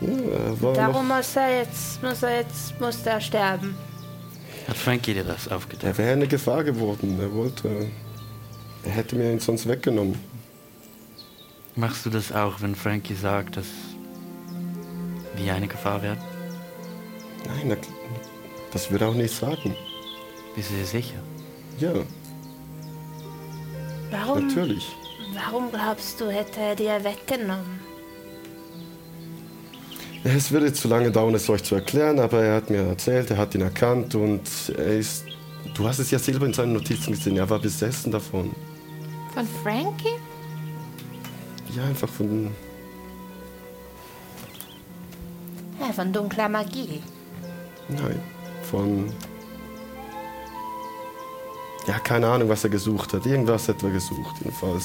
ja, er war Darum noch, muss er jetzt, muss er jetzt, muss er sterben. Hat Frankie dir das er aufgetan? wäre eine Gefahr geworden. Er wollte, er hätte mir ihn sonst weggenommen. Machst du das auch, wenn Frankie sagt, dass wir eine Gefahr werden? Nein, na, das würde er auch nicht sagen. Bist du dir sicher? Ja, Warum, natürlich. warum glaubst du, hätte er dir weggenommen? Es würde zu lange dauern, es euch zu erklären, aber er hat mir erzählt, er hat ihn erkannt und er ist. Du hast es ja selber in seinen Notizen gesehen, er war besessen davon. Von Frankie? Ja, einfach von. Ja, von dunkler Magie. Nein, von. Ja, keine Ahnung, was er gesucht hat. Irgendwas hat er gesucht, jedenfalls.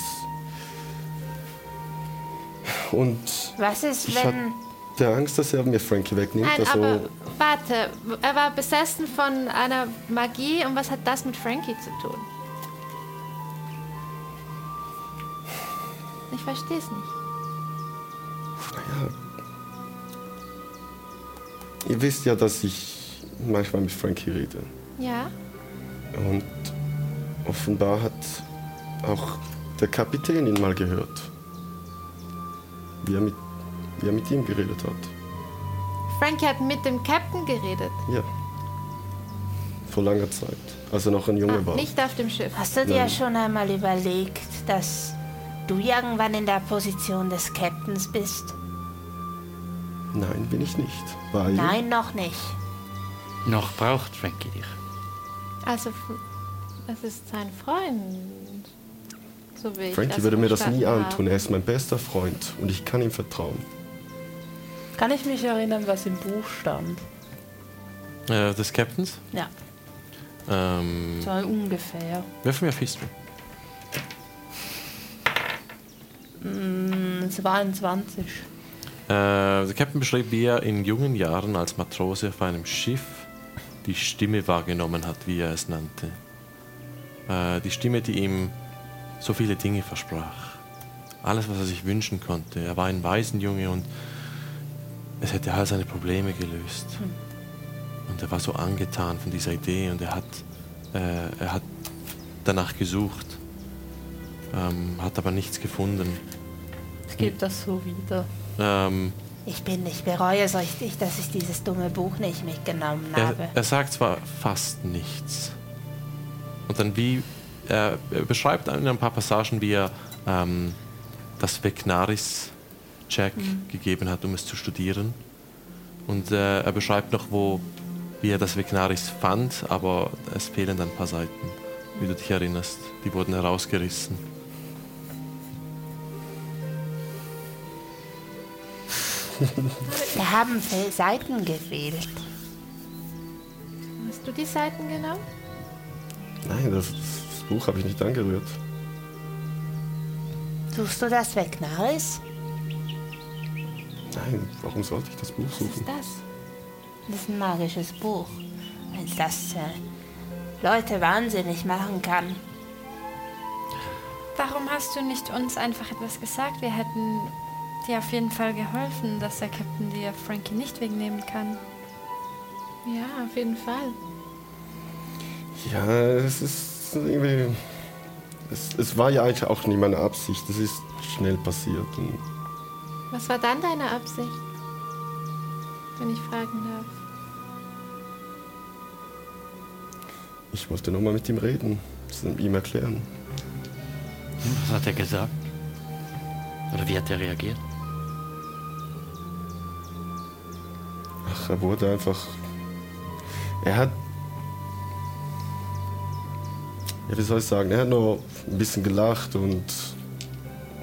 Und Was ist, ich wenn... hatte Angst, dass er mir Frankie wegnimmt. Nein, also, aber warte, er war besessen von einer Magie und was hat das mit Frankie zu tun? Ich verstehe es nicht. naja. Ihr wisst ja, dass ich manchmal mit Frankie rede. Ja? Und offenbar hat auch der Kapitän ihn mal gehört. wie er mit, wie er mit ihm geredet hat. Frankie hat mit dem Captain geredet. Ja. Vor langer Zeit, als er noch ein Junge Ah, war. nicht auf dem Schiff. Hast du dir Nein. schon einmal überlegt, dass du irgendwann in der Position des Captains bist? Nein, bin ich nicht. Weil Nein, noch nicht. Noch braucht Frankie dich. Also, es ist sein Freund. So wie ich Frankie würde mir das nie antun. Er ist mein bester Freund und ich kann ihm vertrauen. Kann ich mich erinnern, was im Buch stand? Äh, des Captains. Ja, Ähm, so ungefähr. Wirf mir auf History. Mm, 22. Äh, der Captain beschrieb, wie er in jungen Jahren als Matrose auf einem Schiff die Stimme wahrgenommen hat, wie er es nannte. Äh, die Stimme, die ihm so viele Dinge versprach. Alles, was er sich wünschen konnte. Er war ein Waisenjunge und es hätte all seine Probleme gelöst. Und er war so angetan von dieser Idee und er hat, äh, er hat danach gesucht, ähm, hat aber nichts gefunden. Ich gebe das so wieder. Ähm, Ich bin, ich bereue es richtig, dass ich dieses dumme Buch nicht mitgenommen Er, habe. er sagt zwar fast nichts. Und dann wie, er, er beschreibt in ein paar Passagen, wie er ähm, das Vecnaris-Check gegeben hat, um es zu studieren. Und äh, er beschreibt noch, wo, wie er das Vecnaris fand, aber es fehlen dann ein paar Seiten, wie du dich erinnerst. Die wurden herausgerissen. Wir haben Seiten gefehlt. Hast du die Seiten genommen? Nein, das, das Buch habe ich nicht angerührt. Suchst du das weg, Naris? Nein, warum sollte ich das Buch Was suchen? ist das? Das ist ein magisches Buch. Weil das äh, Leute wahnsinnig machen kann. Warum hast du nicht uns einfach etwas gesagt? Wir hätten dir auf jeden Fall geholfen, dass der Captain dir Frankie nicht wegnehmen kann. Ja, auf jeden Fall. Ja, es ist irgendwie. Es, es war ja eigentlich auch nie meine Absicht. Es ist schnell passiert. Und Was war dann deine Absicht? Wenn ich fragen darf. ich wollte nochmal mit ihm reden, es ihm erklären. Was hat er gesagt? Oder wie hat er reagiert? Ach, er wurde einfach. Er hat. Ja, wie soll ich sagen? Er hat nur ein bisschen gelacht und.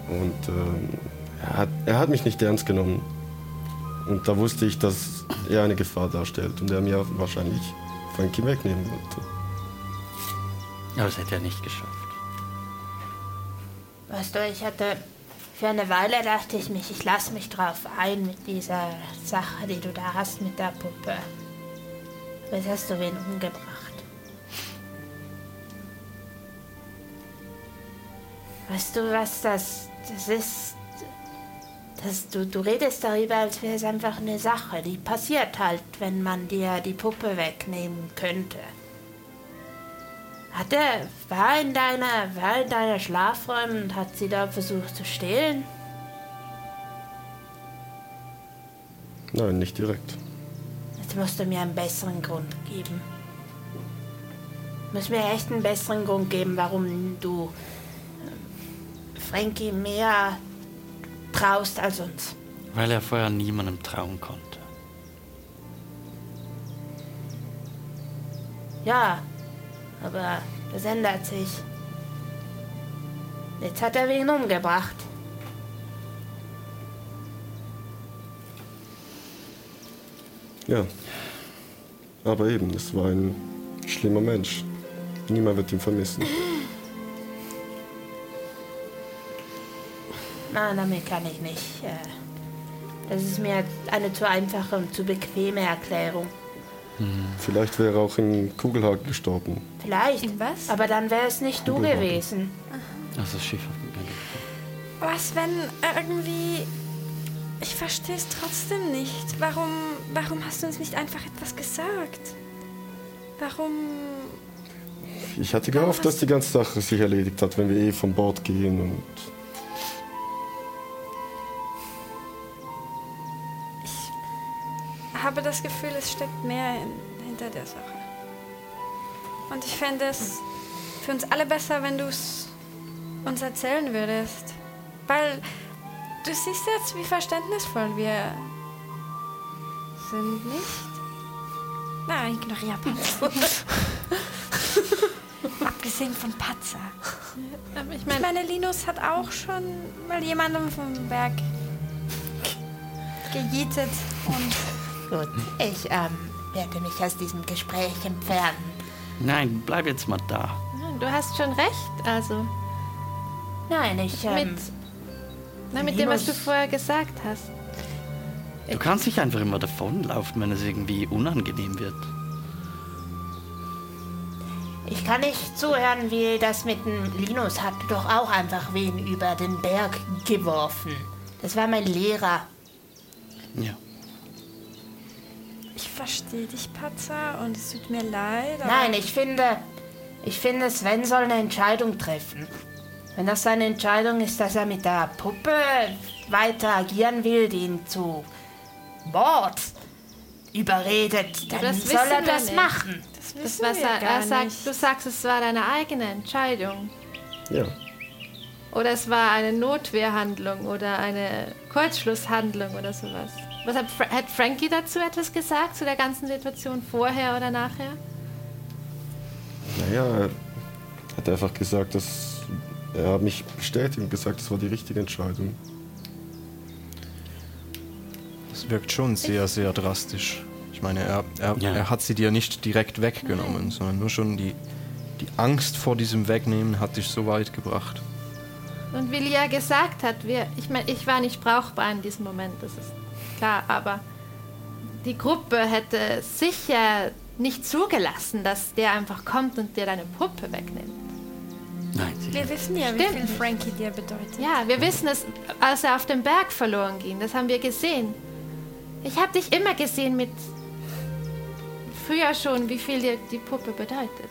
Und ähm, er, hat, er hat mich nicht ernst genommen. Und da wusste ich, dass er eine Gefahr darstellt und er mir wahrscheinlich Frankie wegnehmen wollte. Aber das hätte er nicht geschafft. Weißt du, ich hatte. Für eine Weile dachte ich mich, ich lasse mich drauf ein mit dieser Sache, die du da hast mit der Puppe. Aber jetzt hast du wen umgebracht. Weißt du, was das, das ist? Das, du, du redest darüber, als wäre es einfach eine Sache, die passiert halt, wenn man dir die Puppe wegnehmen könnte. Hat er, war in deiner, war in deiner Schlafräumen und hat sie da versucht zu stehlen? Nein, nicht direkt. Jetzt musst du mir einen besseren Grund geben. Du musst mir echt einen besseren Grund geben, warum du ähm, Frankie mehr traust als uns. Weil er vorher niemandem trauen konnte. Ja, aber das ändert sich. Jetzt hat er wen umgebracht. Ja. Aber eben, es war ein schlimmer Mensch. Niemand wird ihn vermissen. Nein, damit kann ich nicht. äh, Das ist mir eine zu einfache und zu bequeme Erklärung. Vielleicht wäre er auch in Kugelhaken gestorben. Vielleicht. In was? Aber dann wäre es nicht du gewesen. Also dem Was, wenn irgendwie... Ich verstehe es trotzdem nicht. Warum, warum hast du uns nicht einfach etwas gesagt? Warum... Ich hatte gehofft, dass die ganze Sache sich erledigt hat, wenn wir eh von Bord gehen und. Habe das Gefühl, es steckt mehr in, hinter der Sache. Und ich fände es für uns alle besser, wenn du es uns erzählen würdest. Weil du siehst jetzt, wie verständnisvoll wir sind, nicht? Nein, ignoriere Patzer. Abgesehen von Patzer. Aber ich Ich meine, meine, Linus hat auch schon mal jemandem vom Berg gejietet und Gut, ich ähm, werde mich aus diesem Gespräch entfernen. Nein, bleib jetzt mal da. du hast schon recht. Also, Nein, ich ähm, mit, na, mit dem, was du vorher gesagt hast. Du kannst nicht einfach immer davonlaufen, wenn es irgendwie unangenehm wird. Ich kann nicht zuhören, wie das mit dem Linus hat doch auch einfach wen über den Berg geworfen. Das war mein Lehrer. Ja. Ich verstehe dich, Patzer, und es tut mir leid. aber- Nein, ich finde, ich finde, Sven soll eine Entscheidung treffen. Wenn das seine Entscheidung ist, dass er mit der Puppe weiter agieren will, die ihn zu Mord überredet, dann das soll er das nicht. machen. Das Das, wissen was wir er, gar er sagt, nicht. du sagst, es war deine eigene Entscheidung. Ja. Oder es war eine Notwehrhandlung oder eine Kurzschlusshandlung oder sowas. Was hat, Fra hat Frankie dazu etwas gesagt, zu der ganzen Situation vorher oder nachher? Naja, er hat einfach gesagt, dass er hat mich bestätigt und gesagt, das war die richtige Entscheidung. Das wirkt schon sehr, sehr drastisch. Ich meine, er, er, Ja. er hat sie dir nicht direkt weggenommen, sondern nur schon die, die Angst vor diesem Wegnehmen hat dich so weit gebracht. Und wie Lia gesagt hat, wir, ich meine, ich war nicht brauchbar in diesem Moment, das ist klar, aber die Gruppe hätte sicher nicht zugelassen, dass der einfach kommt und dir deine Puppe wegnimmt. Nein, sicher. Wir wissen ja, wie Stimmt. viel Frankie dir bedeutet. Ja, wir wissen es, als er auf dem Berg verloren ging, das haben wir gesehen. Ich habe dich immer gesehen mit früher schon, wie viel dir die Puppe bedeutet.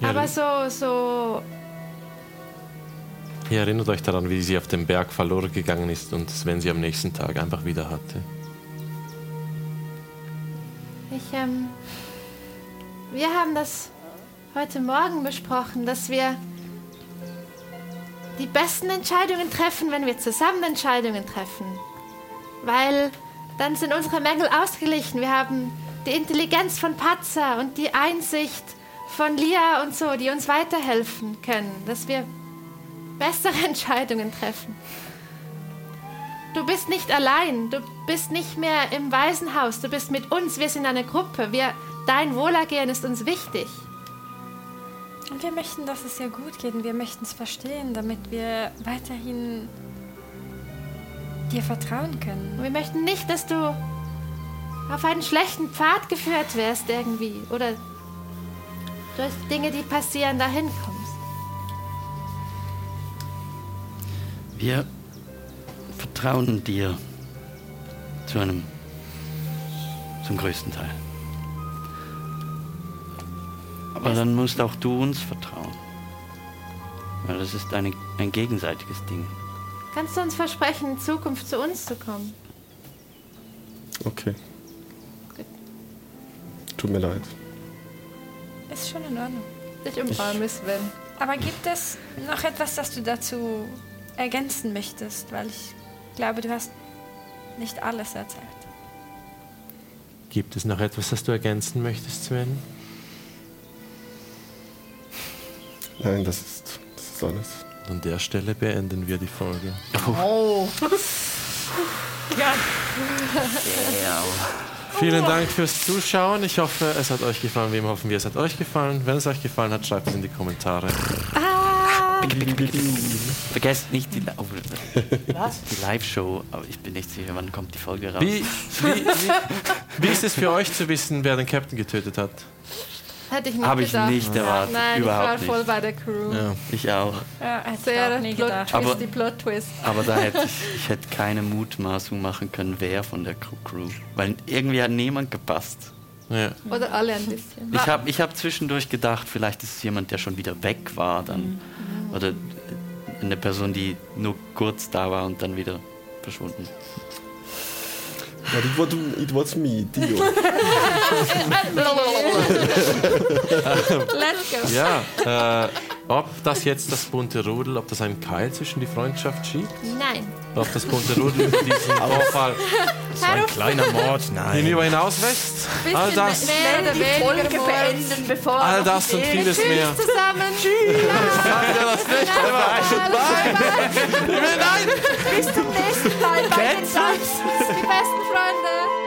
Ja, Aber so, so, Ihr erinnert euch daran, wie sie auf dem Berg verloren gegangen ist und Sven sie am nächsten Tag einfach wieder hatte. ich, ähm, wir haben das heute Morgen besprochen, dass wir die besten Entscheidungen treffen, wenn wir zusammen Entscheidungen treffen. Weil dann sind unsere Mängel ausgeglichen. Wir haben die Intelligenz von Patzer und die Einsicht von Lia und so, die uns weiterhelfen können, dass wir bessere Entscheidungen treffen. Du bist nicht allein, du bist nicht mehr im Waisenhaus, du bist mit uns, wir sind eine Gruppe. Wir, dein Wohlergehen ist uns wichtig. Und wir möchten, dass es ihr gut geht und wir möchten es verstehen, damit wir weiterhin dir vertrauen können. Und wir möchten nicht, dass du auf einen schlechten Pfad geführt wirst irgendwie oder durch Dinge, die passieren, dahin kommst. Wir vertrauen dir zu einem, zum größten Teil. Aber dann musst auch du uns vertrauen. Weil das ist eine, ein gegenseitiges Ding. Kannst du uns versprechen, in Zukunft zu uns zu kommen? Okay. Tut mir leid. Ist schon in Ordnung. Ich umarme Sven. Aber gibt es noch etwas, das du dazu ergänzen möchtest? Weil ich glaube, du hast nicht alles erzählt. Gibt es noch etwas, das du ergänzen möchtest, Sven? Nein, das ist, das ist alles. An der Stelle beenden wir die Folge. Oh, Vielen Dank fürs Zuschauen. Ich hoffe, es hat euch gefallen. Wem hoffen wir, es hat euch gefallen. Wenn es euch gefallen hat, schreibt es in die Kommentare. Vergesst nicht die, oh, was? die Live-Show. Aber ich bin nicht sicher, wann kommt die Folge raus. Wie, wie, wie, wie ist es für euch zu wissen, wer den Captain getötet hat? Hätte ich nicht Habe ich gedacht. nicht erwartet. Nein, Überhaupt ich war voll nicht. bei der Crew. Ja. Ich auch. Ja, hätte ich Sehr auch nie Plot gedacht. Aber- Twisty Plot Twist. Aber da hätte ich, ich hätte keine Mutmaßung machen können, wer von der Crew- Crew. Weil irgendwie hat niemand gepasst. Ja. Oder alle ein bisschen. Ich habe ich hab zwischendurch gedacht, vielleicht ist es jemand, der schon wieder weg war dann. Oder eine Person, die nur kurz da war und dann wieder verschwunden. But it was, it was me, Dio. Let's go. Ja, äh, ob das jetzt das bunte Rudel, ob das einen Keil zwischen die Freundschaft schiebt, Nein. ob das bunte Rudel über diesen Vorfall So ein kleiner Mord, nein. hinüber hinaus wächst. All das, mehr Die Folge beenden, bevor all das und vieles mehr. Tschüss zusammen. Tschüss. Bis zum nächsten Mal bei den Ducks. Die besten Freunde.